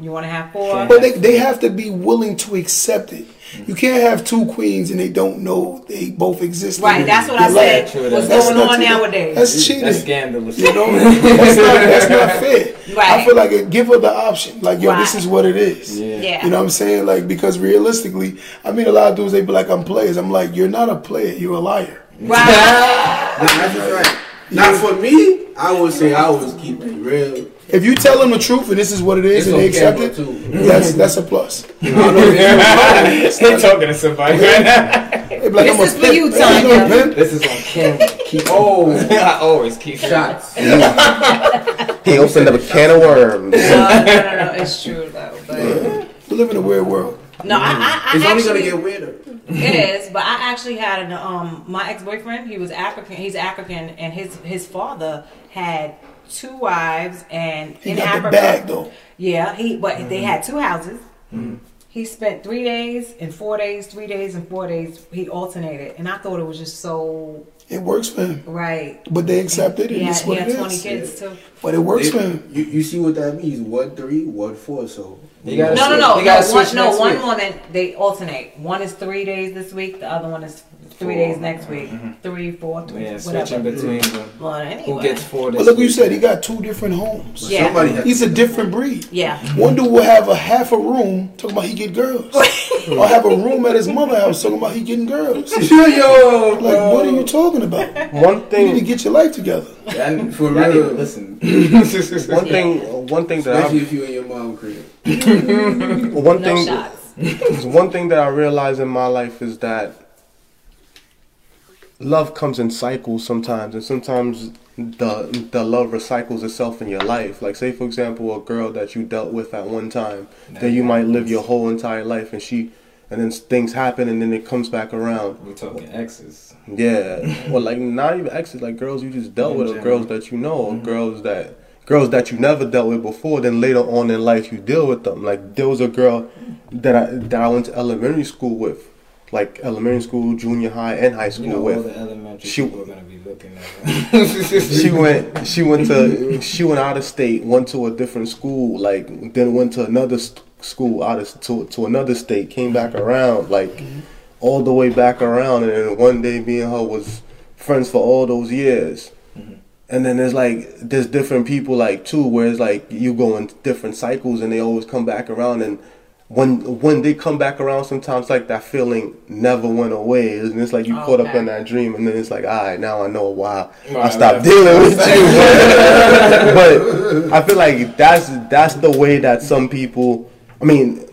You want to have four? But they, they have to be willing to accept it. You can't have two queens and they don't know they both exist. Right, that's what I Your said. life. True, What's that's- going not on true. nowadays? That's cheating. That's scandalous. You know, that's not, that's not fair. Right. I feel like it, give her the option. Like, yo, this is what it is. Yeah. yeah. You know what I'm saying? Like, because realistically, I mean, a lot of dudes, they be like, I'm players. I'm like, you're not a player. You're a liar. right. That's right. Not for me. I would say I always keep it real. If you tell them the truth and this is what it is It's and they on accept it, that's that's a plus. I don't know if talking to somebody right now. Like, This I'm is for pimp. you, Hey, I ain't Tanya. This is on camera. Keep Oh, I always keep shots. He opened up a can of worms. no, no, no, no, it's true though. But We live in a weird world. no, I, I, I It's only actually gonna get weirder. It is. But I actually had an um my ex boyfriend. He was African. He's African, and his his father had two wives, and He in got Africa, the bag though. yeah, he but they Mm-hmm. had two houses. He spent three days and four days, three days and four days. He alternated, and I thought it was just so It works for him. right. But they accepted it He had, he had it twenty is. kids too. But it works It- for him. you, you see what that means? What three? What four? So You gotta No, no, switch- no, you no. gotta One, switch no, next one week. woman they alternate. One is three days this week. The other one is three days next week. Mm-hmm. Three, four, three, Yeah, switching whatever. between them. Well, anyway. Who gets four this But look what you said. He got two different homes. Yeah. somebody has He's a different breed. Yeah. Mm-hmm. One dude will have a half a room talking about he get girls, or have a room at his mother house talking about he getting girls. Yo, Like, what are you talking about? One thing. You need to thing, get your life together. And For y'all need real. to listen. one thing, one thing that Especially I, if you and your mom crib. One No thing, shots. one thing that I realize in my life is that love comes in cycles sometimes, and sometimes the the love recycles itself in your life. Like, say for example, a girl that you dealt with at one time, that you might live your whole entire life, and she, and then things happen, and then it comes back around. We're talking exes. Yeah, or like not even exes, like girls you just dealt In with, or girls that you know, or mm-hmm. girls that girls that you never dealt with before. Then later on in life, you deal with them. Like there was a girl that I that I went to elementary school with, like elementary school, junior high, and high school You know, with. the elementary She- people gonna be looking at she went she went to she went out of state went to a different school like then went to another school out of to, to another state came back around like all the way back around and then one day me and her was friends for all those years and then there's like there's different people like too where it's like you go in different cycles and they always come back around. And when when they come back around sometimes like that feeling never went away. And it's like you caught up in that dream and then it's like all right now i know why i stopped right. dealing with you. But i feel like that's that's the way that some people i mean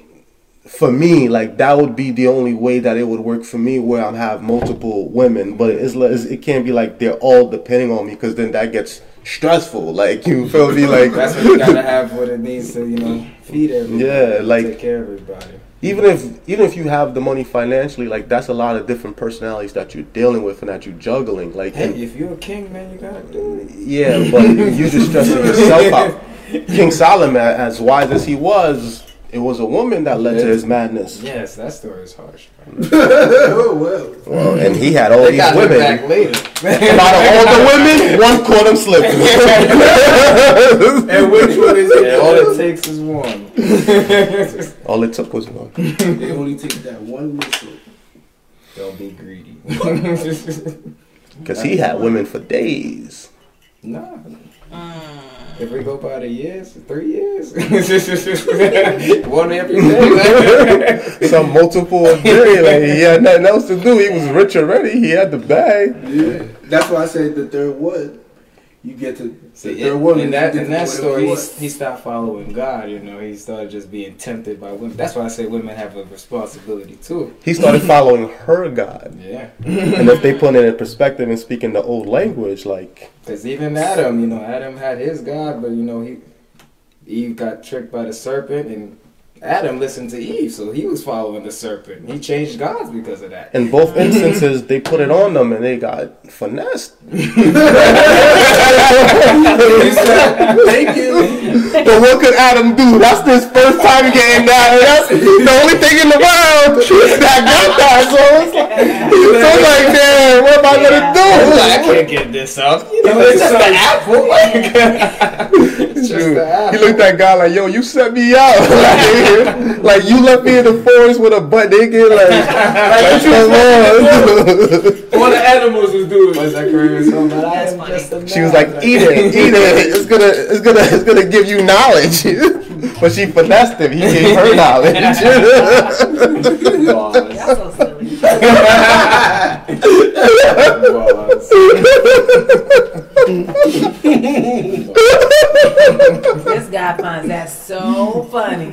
for me like that would be the only way that it would work for me where I'm have multiple women but it's, it can't be like they're all depending on me because then that gets stressful like you feel me like That's what you gotta have what it needs to, you know, feed everybody. Yeah, like- take care of everybody. even if even if you have the money financially like that's a lot of different personalities that you're dealing with and that you're juggling like Hey, and- if you're a king, man, you gotta do it. yeah but you're just stressing yourself out king solomon as wise as he was it was a woman that led to his madness Yes, that story is harsh. oh well. well, and he had all They these got look women back later. and out of all the women one caught him slipping And which one is it? Yeah, all it takes is one. all it took was one They only take that one missile. Don't be greedy. because he had women for days nah. Mm. If we go by the years, three years, one every day. some multiple agree like he had nothing else to do he was rich already he had the bag Yeah. That's why I said the third one. You get to See, the third in, one. in that in that story, he, he stopped following God. You know, he started just being tempted by women. That's why I say women have a responsibility too. He started following her God. Yeah, And if they put it in perspective and speaking the old language, like because even Adam, you know, Adam had his God, but you know, he Eve got tricked by the serpent, and Adam listened to Eve, so he was following the serpent. He changed gods because of that. in both mm-hmm. instances, they put it on them and they got finessed. Thank you. But what could Adam do? That's his first time getting that. That's the only thing in the world that got that. So it's like, so it's like damn, what am I gonna do? I can't get this up. You know, it's just an apple. it's just Dude, an apple. he looked at God like, yo, you set me up. like, like, you left me in the forest with a butt naked. Like, like come on. All the animals was doing. Was that crazy? So, That's funny. She was like, eat it, eat it. It's gonna, it's gonna, it's gonna give you knowledge. but she finessed him. He gave her knowledge. Bars. Y'all so silly. This guy finds that so funny.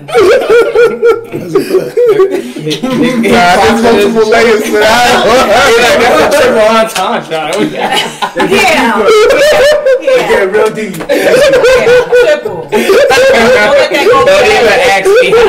nah, there's multiple layers to that. Triple entendre. Yeah. Yeah, Yeah. real deep. Yeah. Triple. Don't let that go Don't even ask me how.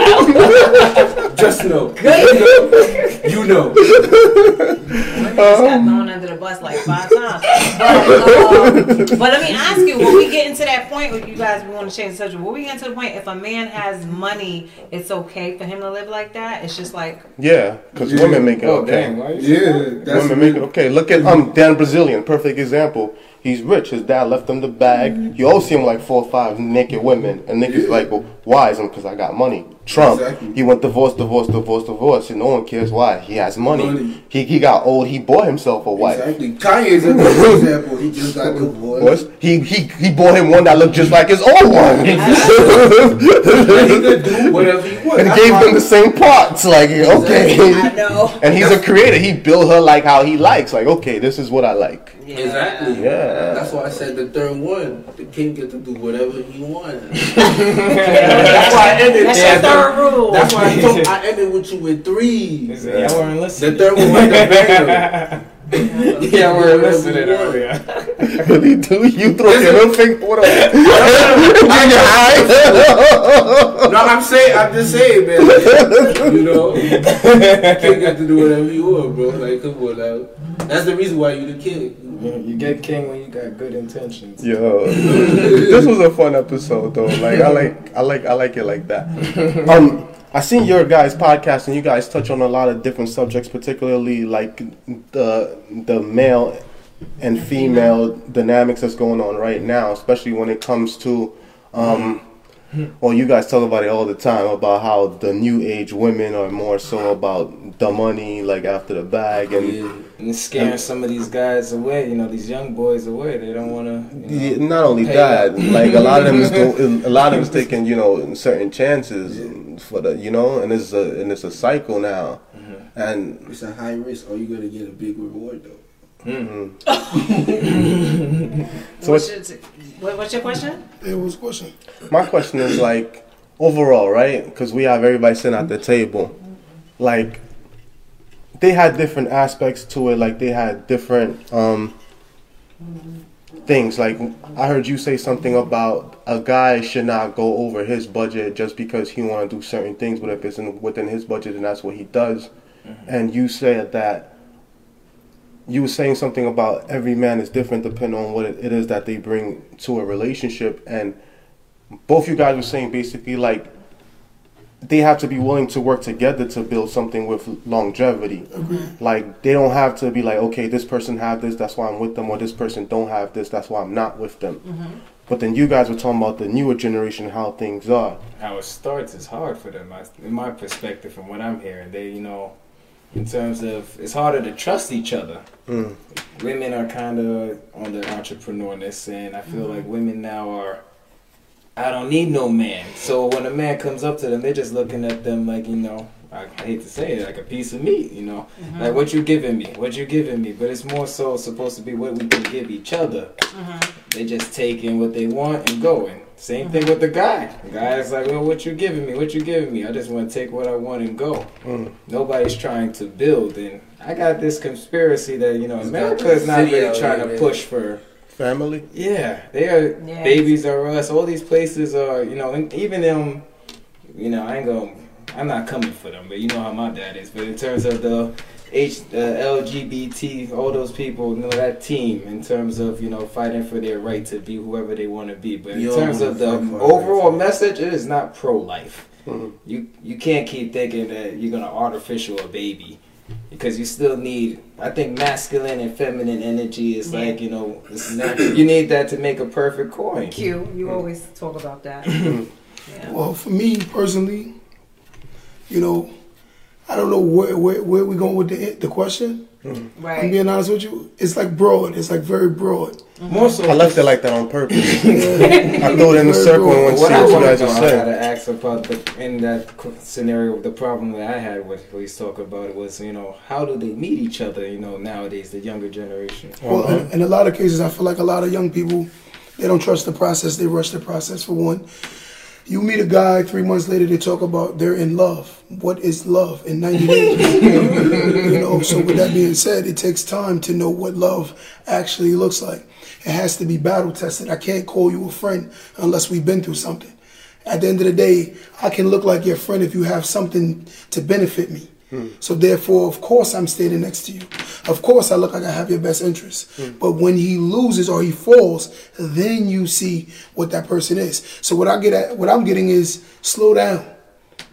Just know. Good. You know. Women just got thrown under the bus like five times. But, um, but let me ask you, when we get into that point, where you guys we want to change the subject, when we get to the point, if a man has money, it's okay for him to live like that? It's just like, Yeah, because Yeah. women make it Oh, okay. dang. Why Yeah, that's Women make it okay. Look at um Dan Bilzerian, perfect example. He's rich. His dad left him the bag. You always see him like four or five naked women, and niggas like, well, why? Is him because I got money. Trump, Exactly. he went divorce, divorce, divorce, divorce, and no one cares why. He has money. Money. He he got old. He bought himself a wife. Exactly. Kanye's a good example. He just got divorced. Was he he he bought him one that looked just like his old one, And he could do whatever he wants. and That's gave them the same parts. Like okay. I know. And he's a creator. He built her like how he likes. Like, okay, this is what I like. Exactly. Yeah. That's why I said the third one, the king get to do whatever he wants. That's why I ended. That's yeah, your third rule. That's why I, told, I ended with you with three. Y'all weren't The listening. third one was the banger. Y'all weren't listening earlier. Really do? You throw your little finger. What up? Junior high? No, I'm saying, I'm just saying, man. like, you know, king got to do whatever you want, bro. Like, come on, now. That's the reason why you're the king. You get king when you got good intentions. Yo, this was a fun episode though. Like I like, I like, I like it like that. Um, I seen your guys' podcast and you guys touch on a lot of different subjects, particularly like the the male and female dynamics that's going on right now, especially when it comes to um. Well, you guys talk about it all the time about how the new age women are more so about the money, like after the bag, and Yeah. And it's scaring some of these guys away, you know, these young boys away. They don't want to. You know, not only that, up. like a lot of them is go, a lot of them is taking you know certain chances for the you know, and it's a and it's a cycle now, Mm-hmm. and It's a high risk, or you gonna get a big reward though. so what's, it's, your, what, what's your question? It was question. my question is like overall, right? Because we have everybody sitting at the table, like they had different aspects to it, like they had different um things. Like I heard you say something about a guy should not go over his budget just because he want to do certain things, but if it's in, within his budget, and that's what he does. And you said that you were saying something about every man is different depending on what it, it is that they bring to a relationship, and both you guys were saying basically like they have to be willing to work together to build something with longevity. Like they don't have to be like, okay, this person have this, that's why I'm with them, or this person don't have this, that's why I'm not with them. Mm-hmm. But then you guys were talking about the newer generation, how things are. how it starts is hard for them. I, in my perspective, from what I'm hearing, they, you know, in terms of it's harder to trust each other. Mm. Women are kind of on the entrepreneurness, and I feel mm-hmm. like women now are. I don't need no man. So when a man comes up to them, they're just looking at them like you know, I hate to say it, like a piece of meat, you know, mm-hmm. like what you giving me, what you giving me, but it's more so supposed to be what we can give each other. Mm-hmm. They just taking what they want and going. Same thing with the guy. The guy's like, well, what you giving me? What you giving me? I just want to take what I want and go. Mm. Nobody's trying to build, and I got this conspiracy that you know America is not city really trying to push for Family. yeah, they are Yeah. Babies R Us. All these places are, you know, and even them, you know, I ain't going I'm not coming for them, but you know how my dad is. But in terms of the H, the LGBT, all those people, you know, that team, in terms of you know fighting for their right to be whoever they want to be. But in You terms of the wanna fight for overall it. message, it is not pro-life. Mhm. You you can't keep thinking that you're gonna artificial a baby. Because you still need, I think, masculine and feminine energy is Yeah. like you know, it's natural. you need that to make a perfect coin. Q, you always talk about that. yeah. Well, for me personally, you know, I don't know where where, where we going with the the question. Hmm. Right. I'm being honest with you. It's like broad. It's like very broad. Mm-hmm. More so, I left it like that on purpose. I threw it in a circle and went to What see I what you want guys to are know, I saying. gotta ask about the in that scenario. The problem that I had with what he's talking about was, you know, how do they meet each other? You know, nowadays the younger generation. Well, in, uh-huh. in a lot of cases, I feel like a lot of young people they don't trust the process. They rush the process for one. You meet a guy three months later, they talk about they're in love. What is love in 90 days? you know, so with that being said, it takes time to know what love actually looks like. It has to be battle tested. I can't call you a friend unless we've been through something. At the end of the day, I can look like your friend if you have something to benefit me. So therefore, of course, I'm standing next to you. Of course, I look like I have your best interest. But when he loses or he falls, then you see what that person is. So what I get at, what I'm getting is slow down.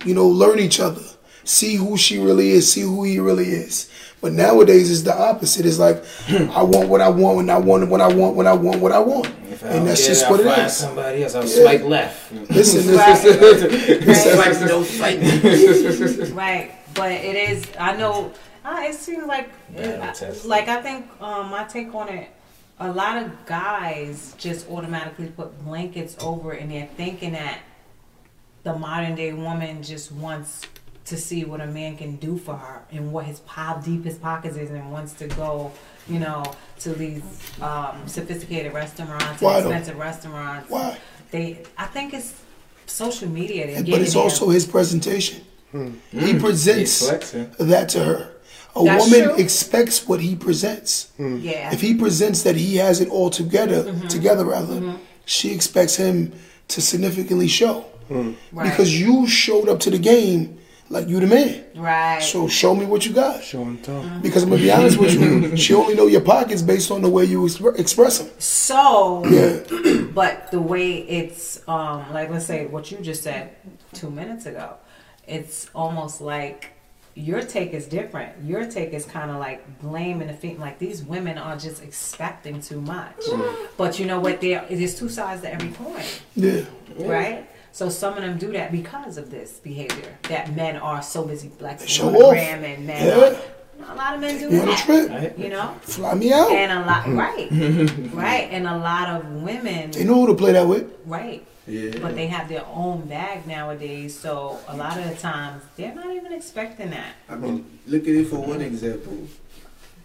You know, learn each other. See who she really is. See who he really is. But nowadays, it's the opposite. It's like I want what I want when I want what I want when I want what I want, If I and don't that's just it, what I'll it find is. Somebody else, I'll Yeah. swipe left. Listen, Right. listen. Don't fight. Right, but it is. I know. Uh, it seems like, Battle I- like I think um, my take on it. A lot of guys just automatically put blankets over it, and they're thinking that the modern day woman just wants to see what a man can do for her and what his how deep his pockets is, and wants to go, you know, to these um, sophisticated restaurants, Why and though? expensive restaurants. Why? They, I think it's social media. They're But it's there. also his presentation. Hmm. He hmm. He's presents flexing. that to her. A That's woman true. expects what he presents. Hmm. yeah. If he presents that he has it all together, Mm-hmm. together rather, mm-hmm. she expects him to significantly show. Right. Because you showed up to the game like you the man. right. So show me what you got. Show and tell. Mm-hmm. Because I'm gonna be honest with you, she only know your pockets based on the way you expre- express them. So, Yeah. but the way it's, um, like let's say what you just said two minutes ago, it's almost like your take is different. Your take is kind of like blaming the thing, like these women are just expecting too much. Mm-hmm. But you know what? There, there's two sides to every coin, Yeah. right? So some of them do that because of this behavior that men are so busy flexing Show on off. and men. Yeah. Are, a lot of men do You on a that. trip. You know, Fly me out. and a lot, mm-hmm. right, right, and a lot of women, They know who to play that with. right, Yeah. but they have their own bag nowadays. So a lot of the times they're not even expecting that. I mean, look at it for one example.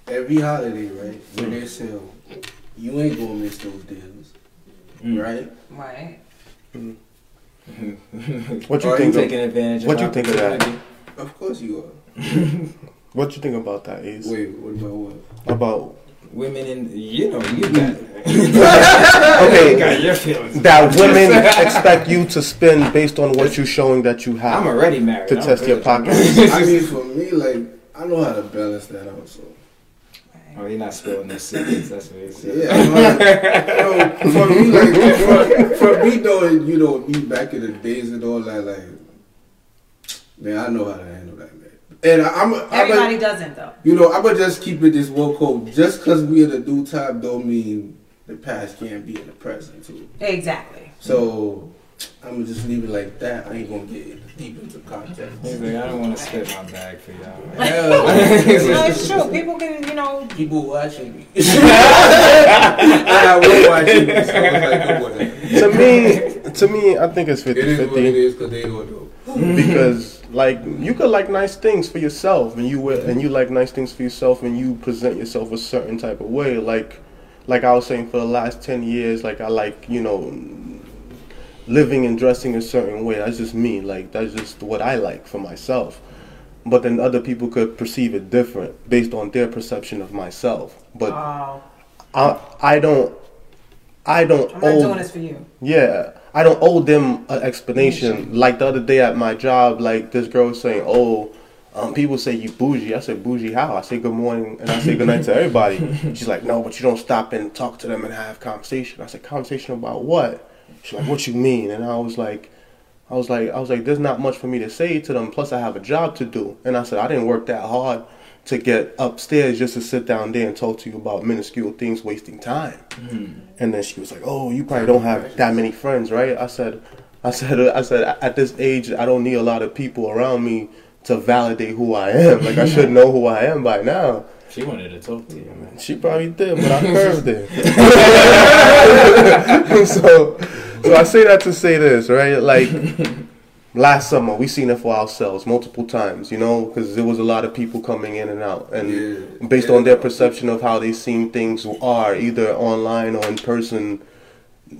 Every holiday, right, when they mm. sell, you ain't gonna miss those deals, mm. right? Right. What you Are think? taking Of, advantage. what of you think of that? Of course you are. what you think about that? Is Wait, what about what? about Women in, you know, you mm. got, okay you got your feelings. that women expect you to spend based on what you're showing that you have I'm already married. to I'm test your good. pockets. I mean, for me, like, I know how to balance that out. So Oh, you're not spilling no secrets. That's what he said. yeah, I'm like, you know, for me, like, for, for me though, you know, me back in the days and all that, like, man, I know how to handle that, man. And I, I'm, I'm Everybody doesn't though. you know, I'm gonna just keep it this one quote. Just because we in the new time, don't mean the past can't be in the present too. Exactly. So I'm gonna just leave it like that. I ain't gonna get deep into context. He's like, I don't want to spit my bag for y'all. no, it's true. People can, you know, People watching me. I will watching me. So like, oh, to me, to me, I think it's 50 It is what it 50 because they don't know. because Like you could like nice things for yourself, and you wear, and you like nice things for yourself, and you present yourself a certain type of way. Like, like I was saying, for the last ten years, like I like you know, living and dressing a certain way. That's just me. Like that's just what I like for myself. But then other people could perceive it different based on their perception of myself. But Oh, I, I don't, I don't I'm not owe doing this for you. yeah, I don't owe them an explanation. Like the other day at my job, like this girl was saying, "Oh, um, people say you bougie." I said, "Bougie how?" I say, "Good morning," and I say, "Good night" to everybody. She's like, "No, but you don't stop and talk to them and have conversation." I said, "Conversation about what?" She's like, "What you mean?" And I was like. I was like, I was like, there's not much for me to say to them. Plus, I have a job to do. And I said, I didn't work that hard to get upstairs just to sit down there and talk to you about minuscule things, wasting time. Hmm. And then she was like, "Oh, you probably don't have that many friends, right?" I said, "I said, I said, at this age, I don't need a lot of people around me to validate who I am. Like I should know who I am by now." She wanted to talk to you. Man. She probably did, but I curved it. so, so I say that to say this, right? Like last summer, we seen it for ourselves multiple times, you know, because there was a lot of people coming in and out, and Yeah. based on their perception of how they seen things are, either online or in person,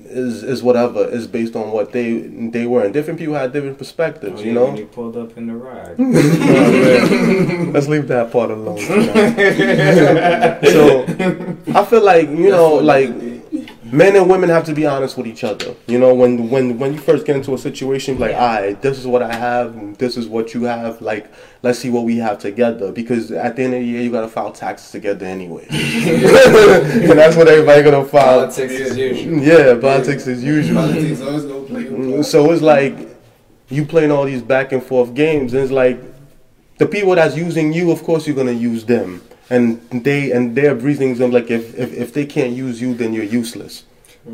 is is whatever is based on what they they were, and different people had different perspectives, oh, you know. You pulled up in the ride. Oh. Let's leave that part alone. so I feel like you know, like men and women have to be honest with each other. You know, when when when you first get into a situation, like, Yeah. alright, this is what I have, this is what you have. Like, let's see what we have together. Because at the end of the year, you gotta file taxes together anyway, and that's what everybody gonna file. Politics as usual. Yeah, politics as usual. Politics always gonna play a Mm. So it's like you playing all these back and forth games, and it's like the people that's using you, of course, you're gonna use them, and they and their reasons them like if, if if they can't use you, then you're useless.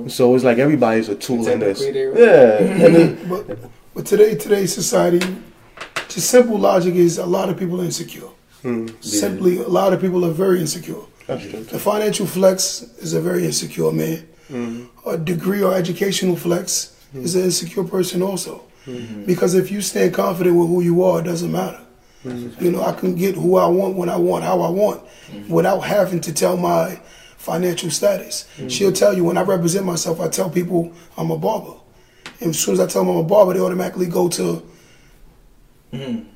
So it's like everybody's a tool in this. Yeah, and then, But, but today, today's society, just simple logic is a lot of people are insecure. Hmm. Simply, a lot of people are very insecure. that's true. The financial flex is a very insecure man. Hmm. A degree or educational flex hmm. is an insecure person also. Because if you stand confident with who you are, it doesn't matter. Mm. You know, I can get who I want when I want, how I want, mm. without having to tell my financial status. Mm. She'll tell you when I represent myself, I tell people I'm a barber. And as soon as I tell them I'm a barber, they automatically go to,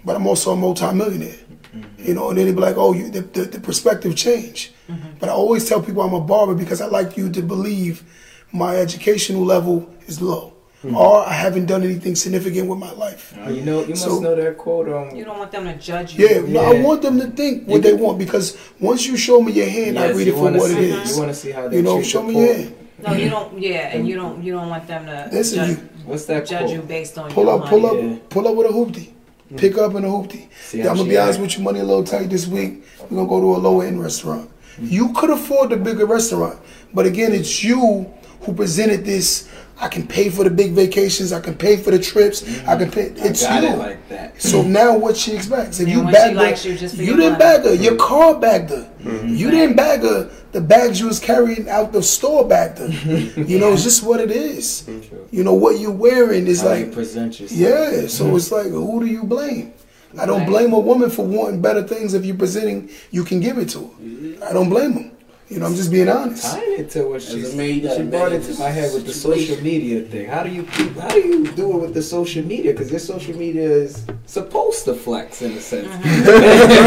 but I'm also a multimillionaire. Mm-hmm. You know, and then they be like, oh, you, the, the, the perspective change. Mm-hmm. But I always tell people I'm a barber because I like you to believe my educational level is low. Hmm. Or I haven't done anything significant with my life. Oh, you know, you must So- know that quote on. You don't want them to judge you. Yeah, no, I want them to think what You they can- want because once you show me your hand, I read it for what see, it is. You want to see how they You know, treat show me poor. your hand. No, you don't. Yeah, and you don't. You don't want them to Listen, judge, you What's that judge quote? you based on pull your up, pull money. up, Yeah. pull up with a hoopty. Hmm. Pick up in a hoopty. See Yeah, how I'm gonna be honest with you, money a little tight this week. We're gonna go to a lower end restaurant. Hmm. You could afford the bigger restaurant, but again, it's you who presented this. I can pay for the big vacations. I can pay for the trips. I mm-hmm. can pay. It's I got you. it like that. So mm-hmm. now what she expects? If And you when she bagged likes her, you just for you didn't money. bag her. Your mm-hmm. car bagged her. You didn't bag her. The bags you was carrying out the store bagged her. you know, it's just what it is. You know what you're wearing is How you like present yourself. yeah. So it's like who do you blame? I don't blame a woman for wanting better things if you're presenting. You can give it to her. I don't blame them. You know, I'm just being honest. Tying it to what she As a man, you gotta she brought it manage to my head with the social media thing. How do you keep, how do you do it with the social media? Because your social media is supposed to flex in a sense. Mm-hmm.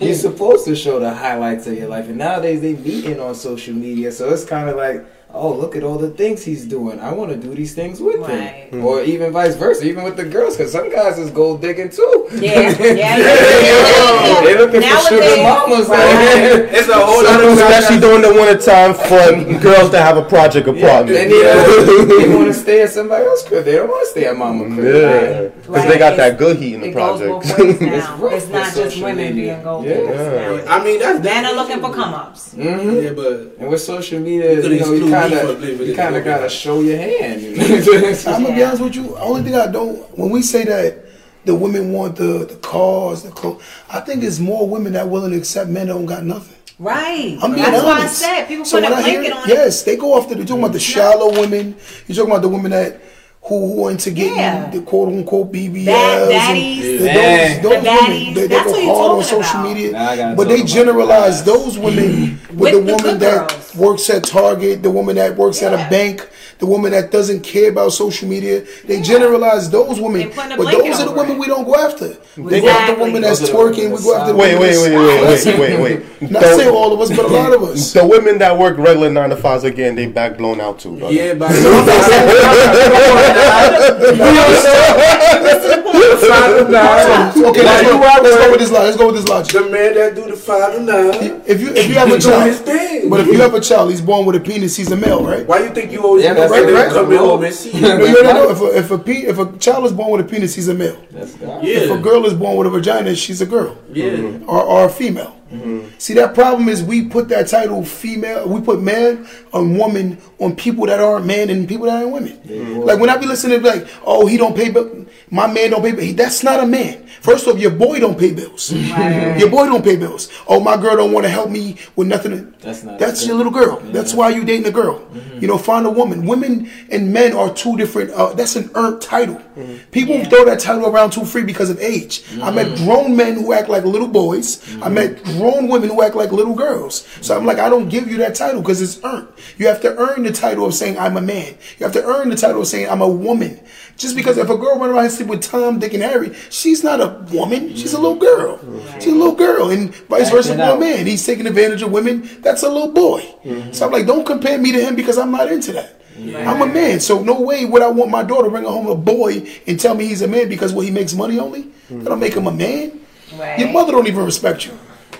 You're supposed to show the highlights of your life, and nowadays they meeting on social media, so it's kind of like. Oh, look at all the things he's doing. I want to do these things with Right. him. Or even vice versa, even with the girls, because some guys is gold digging too. Yeah, yeah, yeah. yeah. They looking for sugar mamas. right. It's a whole lot of Especially during the winter time for girls that have a project apartment. They need a, they want to stay at somebody else's crib. They don't want to stay at mama crib. Yeah, because Right. they got It's- that good heat in the It goes both project. It's rough It's, not just women media. being gold Yeah. diggers now. I mean, that's Men are looking for come ups. Mm-hmm. Yeah, but And with social media, You you, know, you exclude Kinda, you kind of gotta show your hand. You know? I'm gonna be honest with you. Only thing I don't when we say that the women want the the cars, the clothes. I think it's more women that willing to accept men that don't got nothing. Right. I'm being That's honest. why I said people So put a when I hear blanket it, on it. yes, they go after. They're talking about the shallow women. You're talking about the women that who who are into getting Yeah. the quote unquote BBLs. Bad and baddies. the- Those, those The women, they, they That's go hard on social about. media, Now but they generalize those women with, With the the woman good that girls. works at Target, the woman that works at a Yeah. bank, the woman that doesn't care about social media. They generalize those women, but those are the women it. we don't go after. We go after the woman that's Those twerking. We go after the Wait, women wait, wait, wait, wait, wait, wait. Not The- saying all of us, but a lot of us. The women that work regular nine to fives again, they back blown out too. brother. Yeah, but Okay, let's go, let's go with this logic. Let's go with this logic. the man that do the five to nine, If you if you have a he doing his child, but if you have a child, he's born with a penis. He's a male, right? Why you think you always Yeah, yeah, that's right, right. come in home and see? No, you? no, no, no. If a, if a pe- if a child is born with a penis, he's a male. That's God. If a girl is born with a vagina, she's a girl yeah. or, or a female. Mm-hmm. See, that problem is we put that title female, we put man on woman on people that aren't men and people that aren't women. Like when I be listening to like, oh, he don't pay bill, my man don't pay Bills. That's not a man. First off, your boy don't pay bills. Your boy don't pay bills. Oh, my girl don't want to help me with nothing. That's not That's your little girl. That's why you dating a girl. Mm-hmm. You know, find a woman. Women and men are two different. Uh, that's an earned title. Mm-hmm. People Yeah. throw that title around too free because of age. I met mm-hmm. grown men who act like little boys. I met grown women who act like little girls. So I'm like, I don't give you that title because it's earned. You have to earn the title of saying I'm a man. You have to earn the title of saying I'm a woman. Just because if a girl run around and sleep with Tom, Dick, and Harry, she's not a woman. She's a little girl. She's a little girl, and vice versa Acting for a man. He's taking advantage of women. That's a little boy. Mm-hmm. So I'm like, don't compare me to him because I'm not into that. I'm a man, so no way would I want my daughter to bring home a boy and tell me he's a man because well he makes money only. That'll make him a man. Right. Your mother don't even respect you.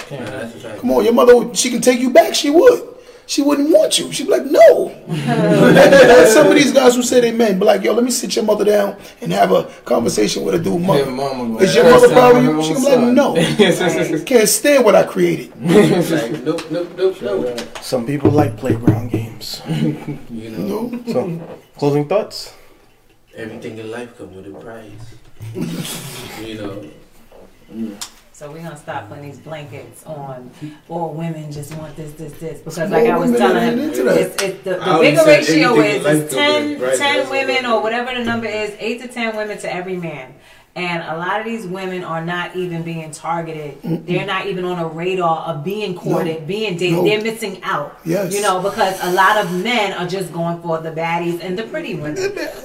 That's a. Come on, your mother, she can take you back. She would. She wouldn't want you. She'd be like, no. There's some of these guys who say they men, but like, yo, let me sit your mother down and have a conversation with a dude mother. Your mama Is your mother proud of you? She own gonna be like, son. no. Can't stand what I created. Like, nope, nope, nope, nope. Some people like playground games. You know, No. So, closing thoughts? everything in life comes with a price. you know, So we're gonna stop putting these blankets on. All women just want this, this, this. Because like I was telling that him, ain't into that. it's, it's the, the bigger ratio is, in is 10, comes 10 women or whatever the number is, 8 to 10 women to every man. And a lot of these women are not even being targeted. They're not even on a radar of being courted, being dated. No. They're missing out. Yes. You know, because a lot of men are just going for the baddies and the pretty women.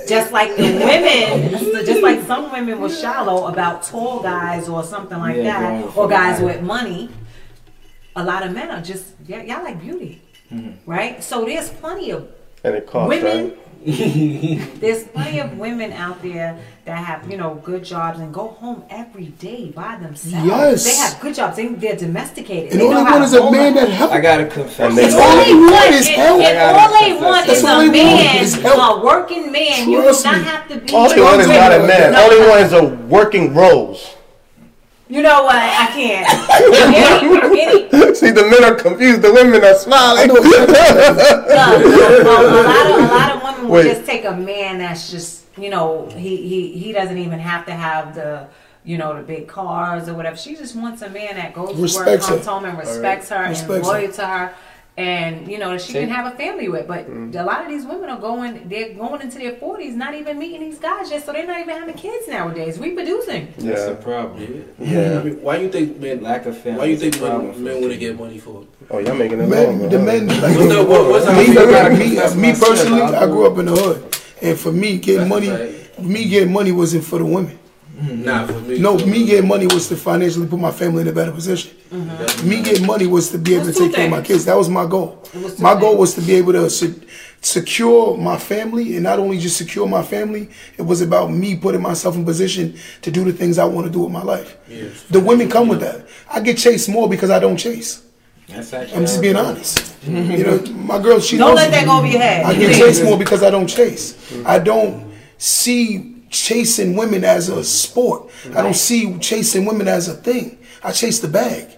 Just like the women, just like some women were shallow about tall guys or something like Yeah, that, or guys the- with money. A lot of men are just y- y'all like beauty, Mm-hmm. right? So there's plenty of And it costs, women. right? There's plenty of women out there that have you know good jobs and go home every day by themselves. Yes. they have good jobs. They, they're domesticated. And They all know they want is a man that helps. I gotta confess. And they- It's All all they they want want is and, help. and all they want is all a man, is a working man. You do not me. have to be. All they want is not a man. No. All they want is a working rose. You know what? I can't. Any, any. See, the men are confused. The women are smiling. Look, a, a lot of a lot of women will Wait. just take a man that's just you know he he he doesn't even have to have the you know the big cars or whatever. She just wants a man that goes to work, Respects comes her. home, and respects her and Respects loyal to her. And you know that she Take- can have a family with, but mm-hmm. a lot of these women are going. They're going into their forties, not even meeting these guys yet, so they're not even having kids nowadays, reproducing. That's the problem. Yeah. I mean, why you think men? Lack of family. Why you think men, men want to get money for? Oh, y'all making it Men, long, the huh? men, like, What's the, what, what's our me, I me, me personally, I'll I do grew up in the hood, and for me, getting That's money, right. me getting money wasn't for the women. Mm-hmm. Nah, for me. No, me getting money was to financially put my family in a better position. Mm-hmm. Me getting money was to be able to It's two take care of my kids. That was my goal. Was two My goal things. was to be able to se- secure my family, and not only just secure my family, it was about me putting myself in position to do the things I want to do with my life. Yeah. The women come with that. I get chased more because I don't chase. That's I'm just being honest. You know, my girl, she Don't knows let that go over your head. I get chased more because I don't chase. I don't see chasing women as a sport. I don't see chasing women as a thing. I chase the bag.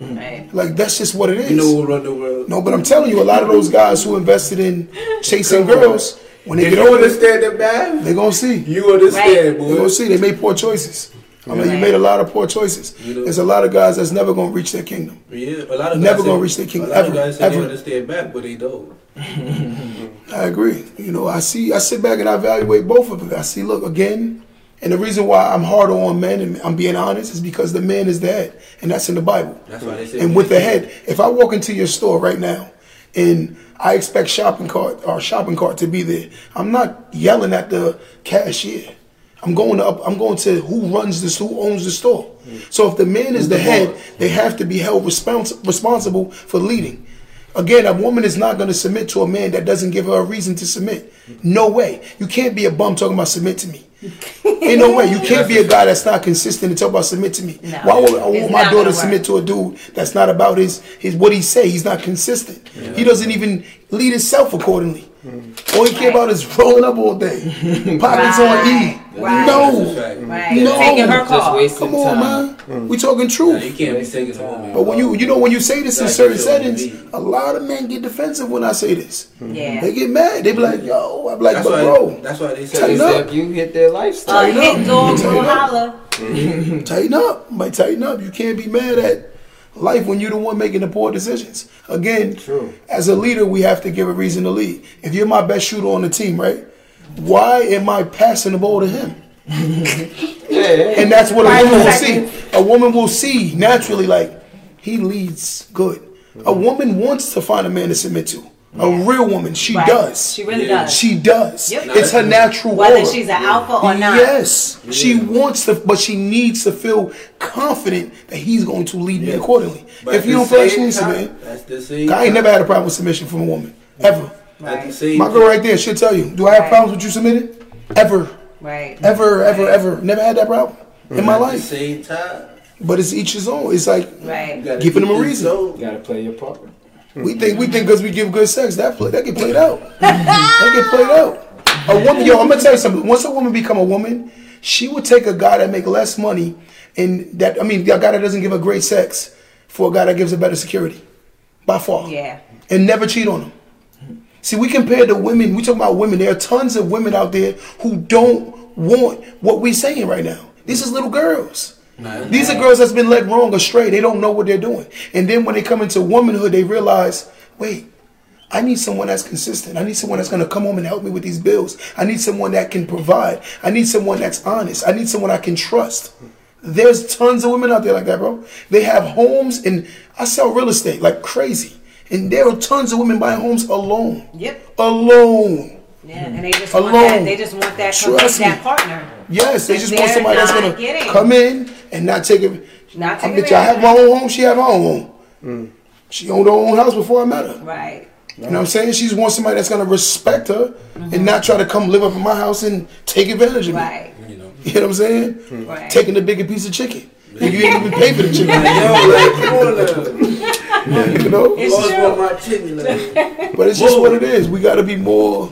Mm-hmm. Right. Like that's just what it is. You know who run the world? no, but I'm telling you, a lot of those guys who invested in chasing girls, when they If get you older, understand the math, they gonna see. you understand, Right. They gonna see they made poor choices. I mean, you made a lot of poor choices. You know. There's a lot of guys that's never gonna reach their kingdom. Yeah, a lot of Never guys gonna say- reach their kingdom. A lot ever, of guys say ever. they understand back, but they don't. I agree. You know, I see. I sit back and I evaluate both of them. I see. Look again, and the reason why I'm harder on men and I'm being honest is because the man is the head, and that's in the Bible. That's why they say. And with the head, if I walk into your store right now and I expect shopping cart or shopping cart to be there, I'm not yelling at the cashier. I'm going up. I'm going to who runs this, who owns the store. Mm. So if the man is the head, they have to be held respons- responsible for leading. Again, a woman is not going to submit to a man that doesn't give her a reason to submit. No way. You can't be a bum talking about submit to me. Ain't no way. You can't be a guy that's not consistent and talk about submit to me. No. Why would I want my daughter gonna submit to a dude that's not about his his what he say? He's not consistent. He doesn't even lead himself accordingly. All he care about is rolling up all day, pockets on E. Right. No, Right. No. Taking her Just call. wasting come on, time. man. We talking truth. you can't be taking home. But when you you know when you say this in certain settings, a lot of men get defensive when I say this. Yeah. They get mad. They be like, "Yo," I'm like, That's "But why. bro, That's why they say. Tighten up. Except you hit their A lifestyle. Tighten up. hit dog Tighten will up. holler. tighten up, might tighten up. You can't be mad at life when you're the one making the poor decisions. Again, True. as a leader, we have to give a reason to lead. If you're my best shooter on the team, right? Why am I passing the ball to him? Yeah, yeah. And that's what a woman will see. A woman will see naturally, like he leads good. A mm-hmm. woman wants to find a man to submit to. A real woman, she Right. does. She really Yeah. does. She does. Yep. It's her natural Whether aura. she's an alpha or mm-hmm. not. Yes, she wants to, but she needs to feel confident that he's going to lead me accordingly. But if you don't feel like she needs to, time- man, That's the same. I ain't never had a problem with submission from a woman ever. At the same My girl right there, she'll tell you. Do I have Right. problems with you submitting? Ever, Right. ever, ever, ever. Never had that problem in my At the life. same time. But it's each his own. It's like Right. Giving them a reason. so- You gotta play your part. we think we think because we give good sex that play that get played out. that get played out. A woman, yo, I'm gonna tell you something. Once a woman become a woman, she would take a guy that make less money and that I mean, a guy that doesn't give her great sex for a guy that gives her better security, by far. Yeah. and never cheat on them. See, we compare the women. We talk about women. There are tons of women out there who don't want what we're saying right now. These is little girls. These are girls that's been led wrong or straight. They don't know what they're doing. And then when they come into womanhood, they realize, wait, I need someone that's consistent. I need someone that's going to come home and help me with these bills. I need someone that can provide. I need someone that's honest. I need someone I can trust. There's tons of women out there like that, bro. They have homes, and I sell real estate like crazy. And there are tons of women buying homes alone. Yep. Alone. Yeah. And they just want Alone. that. They just want that. Trust that partner. Yes, they just want somebody that's gonna getting. come in and not take it. Not I taking bitch, I have my own home. She have her own home. Mm. She owned her own house before I met her. Right. You know what I'm saying? She's want somebody that's gonna respect her and mm-hmm. not try to come live up in my house and take advantage of me. Right. You know. You know what I'm saying? Right. Taking the bigger piece of chicken. And you ain't even pay for the chicken. Yo, like, come on now. you know? It's true. want my chicken. Like, But it's just what it is. We gotta be more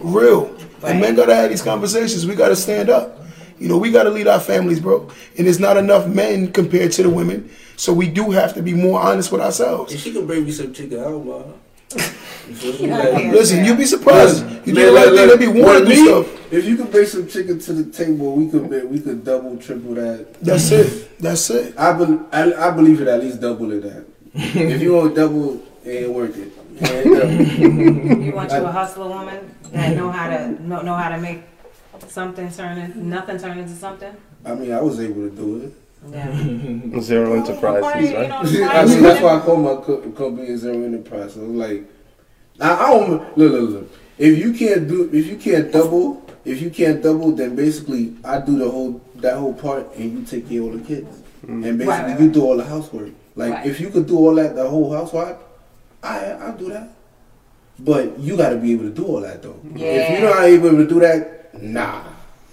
real. Right. And men gotta have these conversations. We gotta stand up. You know, we gotta lead our families, bro. And there's not enough men compared to the women. So we do have to be more honest with ourselves. if she can bring me some chicken, I don't mind. You feel? Yeah. Listen, you'd be surprised. You do Man, the right look, thing, look, they be wanting to me, stuff. If you could bring some chicken to the table, we could be- we could double, triple that. That's it. That's it. I, be, I, I believe it at least double it that. If you want double, it ain't worth it. It ain't. You want you a hustler woman that know how to know, know how to make something turn in, nothing turn into something. I mean, I was able to do it. Yeah. Zero Why, enterprises, you right? know, I mean, that's why I call my co- company a zero enterprise. Like, I, I don't look, look, look. If you can't do, if you can't double, if you can't double, then basically I do the whole that whole part, and you take care of the kids, mm-hmm. and basically Right, right, you do all the housework. Like Right. if you could do all that, the whole housewife, I I do that. But you got to be able to do all that though. If Yeah. you're not able to do that, nah.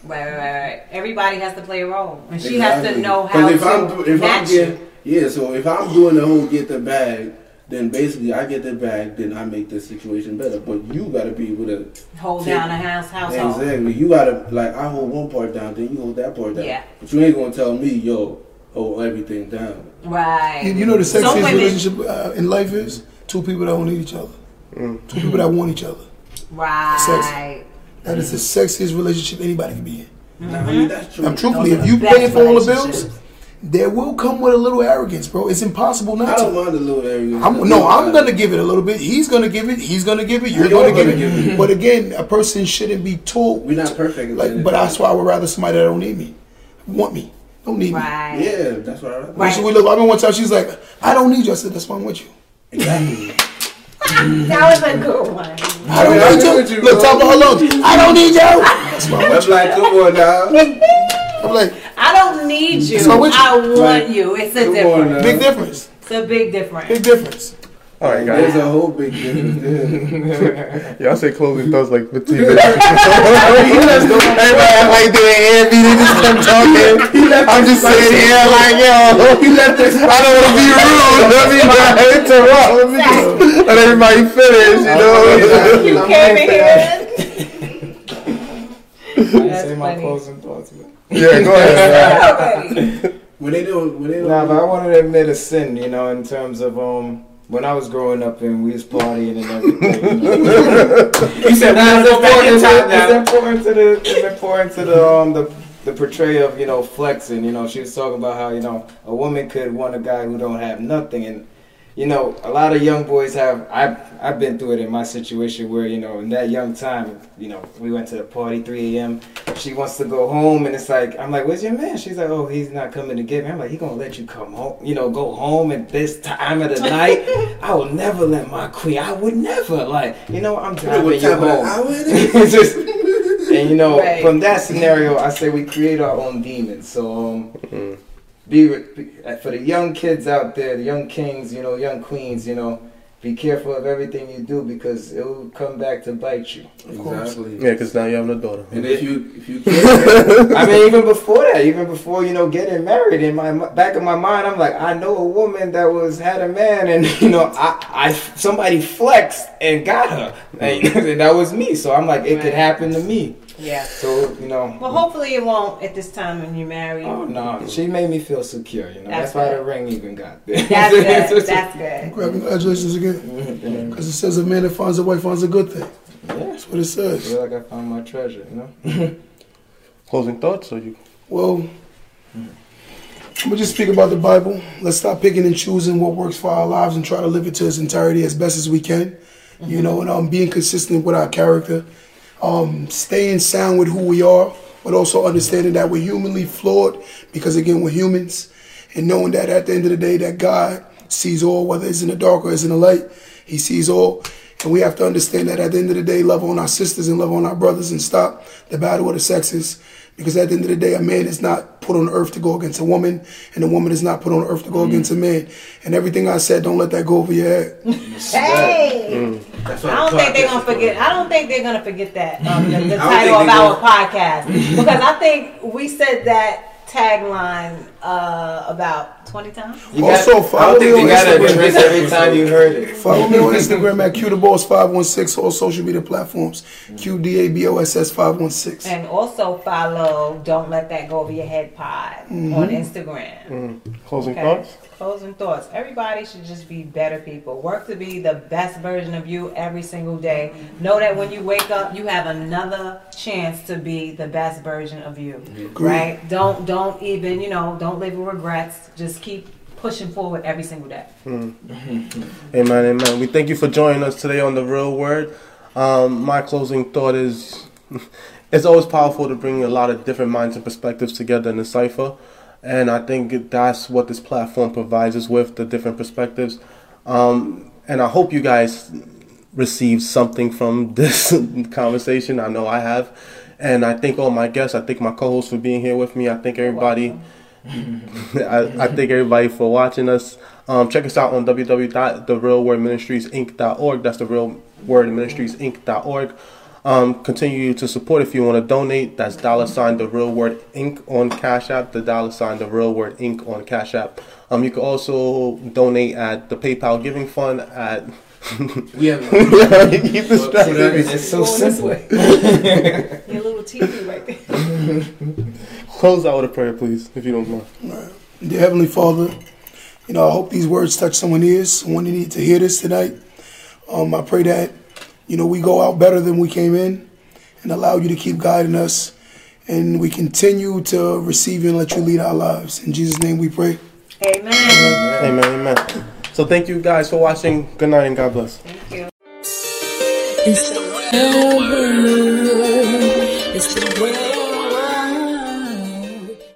Right, right, right. Everybody has to play a role, and she has to know how if to I'm, if I'm match getting, yeah, so if I'm doing the whole get the bag, then basically I get the bag, then I make the situation better. But you got to be able to Hold take- down a house household. exactly. You got to like I hold one part down, then you hold that part down. Yeah. But you ain't gonna tell me, yo, hold everything down. Right. You, you know the Some sexiest women- relationship uh, in life is two people that don't need each other. Two people that want each other. Right. Sex. That is the sexiest relationship anybody can be in. Nah, I mean that's true. I'm truthfully, Those if you best pay for all the bills, relationships. there will come with a little arrogance, bro. It's impossible I not don't to. mind a little arrogance. I'm, no, I'm gonna give it a little bit. He's gonna give it. He's gonna give it. You're We gonna, give, gonna it. give it. But again, a person shouldn't be told. We're not perfect. at the end Like, but that's why I would rather somebody that don't need me, want me, don't need me. Yeah, that's what I. Right. Right. So we look. I mean, one time she's like, "I don't need you." I said, "That's why I'm with you." Exactly. That was a good one. I don't I'm need you. with you, Look, bro. top of her lungs. I don't need you. That's why I'm with I'm like, come on now. I'm like, I don't need you. I want Like, you. It's a Come difference. now. big difference. It's a big difference. Big difference. All right, guys. There's a whole big difference. Y'all say closing thoughts like 15 minutes. Everybody act like they ain't me. They just kept talking. I'm just sitting here like, yo. He left this. I don't want to be rude. Let me not interrupt. Let me just let everybody finish. You know. You came in here. I didn't say my funny. closing thoughts, but yeah, go ahead. Already. When they do, when they do. Nah, but I wanted to admit a sin, you know, in terms of um when I was growing up and we was partying and everything. You know. You said Nah, it's go back in important, time to, it's important to the it's important to the um the the portrayal of you know flexing. You know, she was talking about how you know a woman could want a guy who don't have nothing, and you know a lot of young boys have. I've I've been through it in my situation where you know in that young time, you know, we went to the party 3 a.m. She wants to go home, and it's like I'm like, "Where's your man?" She's like, "Oh, he's not coming to get me." I'm like, "He gonna let you come home? You know, go home at this time of the night?" I will never let my queen. I would never like, you know, I'm driving what you time of home. hour it is? It's just- and you know, Right. from that scenario, I say we create our own demons. So, um, Mm-hmm. Be, be uh, for the young kids out there, the young kings, you know, young queens, you know, be careful of everything you do because it will come back to bite you. Exactly. Yeah, because now you have a daughter. And if you if you can't, I mean, even before that, even before you know getting married, in my back of my mind, I'm like, I know a woman that was had a man, and you know, I, I somebody flexed and got her, and, and that was me. So I'm like, it could happen to me. Yeah. So you know. Well, hopefully it won't at this time when you're married. Oh no, she made me feel secure. You know, That's that's, why the ring even got there. That's good. That's good. Congratulations again. Because it says a man that finds a wife finds a good thing. yeah, That's what it I says. feel like I found my treasure. You know. Closing thoughts, or you? Well, I'm gonna just speak about the Bible. Let's stop picking and choosing what works for our lives and try to live it to its entirety as best as we can. You know, and um, being consistent with our character, um, staying sound with who we are, but also understanding that we're humanly flawed because again we're humans, and knowing that at the end of the day that God sees all, whether it's in the dark or it's in the light, He sees all. And we have to understand that at the end of the day, love on our sisters and love on our brothers and stop the battle of the sexes. Because at the end of the day, a man is not put on earth to go against a woman, and a woman is not put on earth to go against a man. And everything I said, don't let that go over your head. Hey, that's I don't think they're gonna forget. I don't think they're gonna forget that um, the, the title of they our will. podcast because I think we said that tagline uh, about twenty times. You Also, got, I follow don't me you on Instagram. every time you heard it. Follow me on Instagram at QDaboss516, all social media platforms, QDABOSS 516. And also follow Don't Let That Go Over Your Head Pod on Instagram. Closing Okay. thoughts. Closing thoughts. Everybody should just be better people. Work to be the best version of you every single day. Know that when you wake up, you have another chance to be the best version of you. Right? Don't don't even, you know, don't live with regrets. Just keep pushing forward every single day. Amen, amen. We thank you for joining us today on the Real Word. Um, my closing thought is, it's always powerful to bring a lot of different minds and perspectives together in a cipher, and I think that's what this platform provides us with the different perspectives. Um, and I hope you guys received something from this conversation. I know I have, and I thank all my guests. I thank my co-hosts for being here with me. I thank everybody. I, I thank everybody for watching us. Um, check us out on www.therealwordministriesinc.org. That's the Real Word Ministries Inc.org. Um, continue to support if you want to donate. That's dollar sign the Real Word Inc. on Cash App. The dollar sign the Real Word Inc. on Cash App. Um, you can also donate at the PayPal Giving Fund at. We have Keep distracted. It's so simple. Your little TV right there. Close out with a prayer, please, if you don't mind. Dear Heavenly Father, you know, I hope these words touch someone's ears, someone who need to hear this tonight. Um, I pray that, you know, we go out better than we came in and allow you to keep guiding us and we continue to receive you and let you lead our lives. In Jesus' name we pray. Amen. Amen, amen. So thank you guys for watching. Good night and God bless. Thank you. It's the real word. It's the real